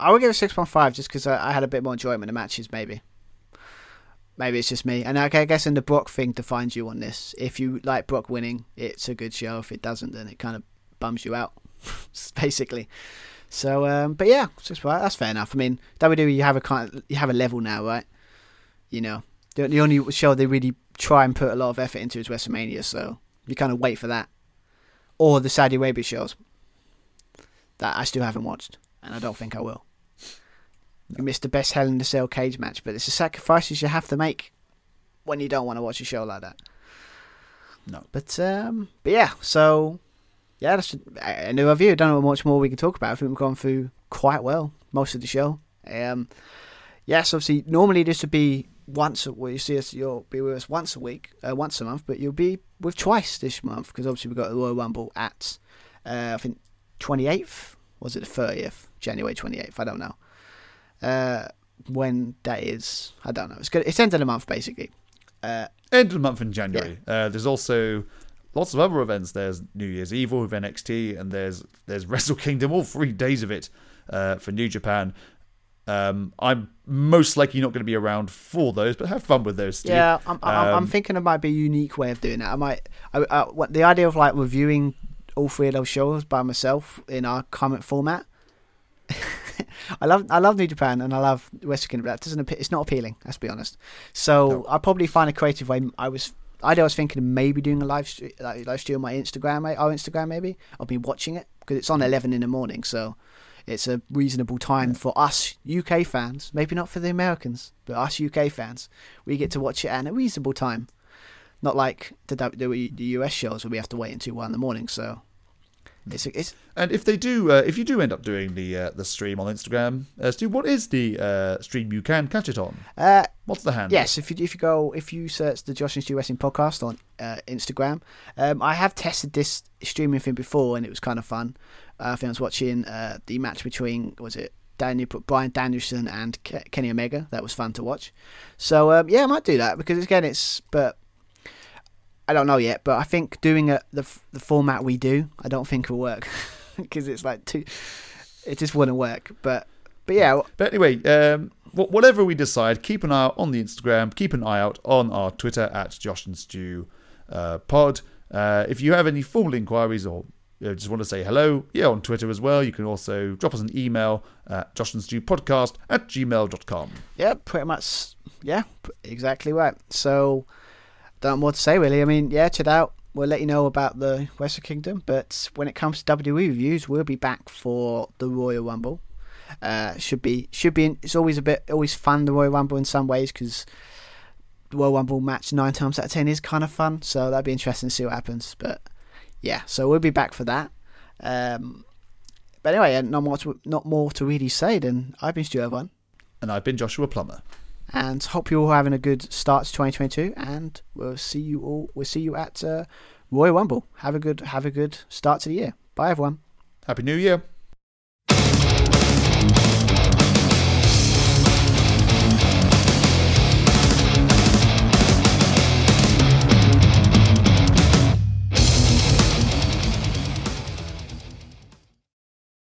I would give it six point five just because I, I had a bit more enjoyment in the matches. Maybe, maybe it's just me. And I, guess in the Brock thing defines you on this. If you like Brock winning, it's a good show. If it doesn't, then it kind of bums you out, basically. So, um, but yeah, that's fair enough. I mean, WWE you have a kind of, you have a level now, right? You know, the, the only show they really try and put a lot of effort into is WrestleMania. So you kind of wait for that, or the Saudi Arabia shows that I still haven't watched, and I don't think I will. You missed the best Hell in the Cell cage match, but it's the sacrifices you have to make when you don't want to watch a show like that. No. But um, but yeah, so yeah, that's a a new review. Don't know how much more we can talk about. I think we've gone through quite well most of the show. Um, yes, obviously, normally this would be once. a- Well, you see us, you'll be with us once a week, uh, once a month, but you'll be with twice this month because obviously we've got the Royal Rumble at uh, I think twenty eighth. Was it the thirtieth? January twenty eighth. I don't know. Uh, when that is, I don't know. It's good. It's end of the month basically. Uh, End of the month in January. Uh, there's also lots of other events. There's New Year's Evil with NXT, and there's there's Wrestle Kingdom. All three days of it uh, for New Japan. Um, I'm most likely not going to be around for those, but have fun with those. Steve. Yeah, I'm, I'm, I'm Um, thinking it might be a unique way of doing that. I might, I, I, what the idea of like reviewing all three of those shows by myself in our comment format. I love, I love New Japan and I love Western but That doesn't, it's not appealing. Let's be honest. So No. I'll probably find a creative way. I was, I was thinking of maybe doing a live, stream, like, live stream on my Instagram, ma- our Instagram maybe. I'll be watching it because it's on mm. eleven in the morning, so it's a reasonable time for us UK fans. Maybe not for the Americans, but us UK fans. We get to watch it at a reasonable time. Not like the the US shows where we have to wait until one in the morning. So it's it's And if they do, uh, if you do end up doing the uh, the stream on Instagram, uh, Stu, what is the uh, stream you can catch it on? uh, What's the handle? yes. If you if you go if you search the Josh and Stu Wrestling podcast on uh, Instagram, um, I have tested this streaming thing before and it was kind of fun. Uh, I think I was watching uh, the match between was it Daniel Bryan Danielson and Kenny Omega. That was fun to watch. So um, yeah, I might do that because again, it's but I don't know yet. But I think doing a, the f- the format we do, I don't think will work because it's like too. It just wouldn't work. But but yeah, But anyway, um, whatever we decide, keep an eye out on the Instagram, keep an eye out on our Twitter at Josh and Stu uh, Pod. Uh, if you have any formal inquiries or uh, just want to say hello, yeah, on Twitter as well, you can also drop us an email Josh and Stu Podcast at joshandstupodcast at gmail.com. Yeah, pretty much. Yeah, exactly right. So, don't what to say really. I mean, yeah, check it out. We'll let you know about the Wrestle Kingdom, but when it comes to WWE reviews, we'll be back for the Royal Rumble. Uh, should be should be. It's always a bit always fun the Royal Rumble in some ways because the Royal Rumble match nine times out of ten is kind of fun. So that'd be interesting to see what happens. But yeah, so we'll be back for that. Um, but anyway, not more to, not more to really say. Then I've been Stuart Irvine And I've been Joshua Plummer. And hope you're all having a good start to 2022 and we'll see you all we'll see you at uh, Royal Rumble. Have a good have a good start to the year. Bye everyone. Happy New Year.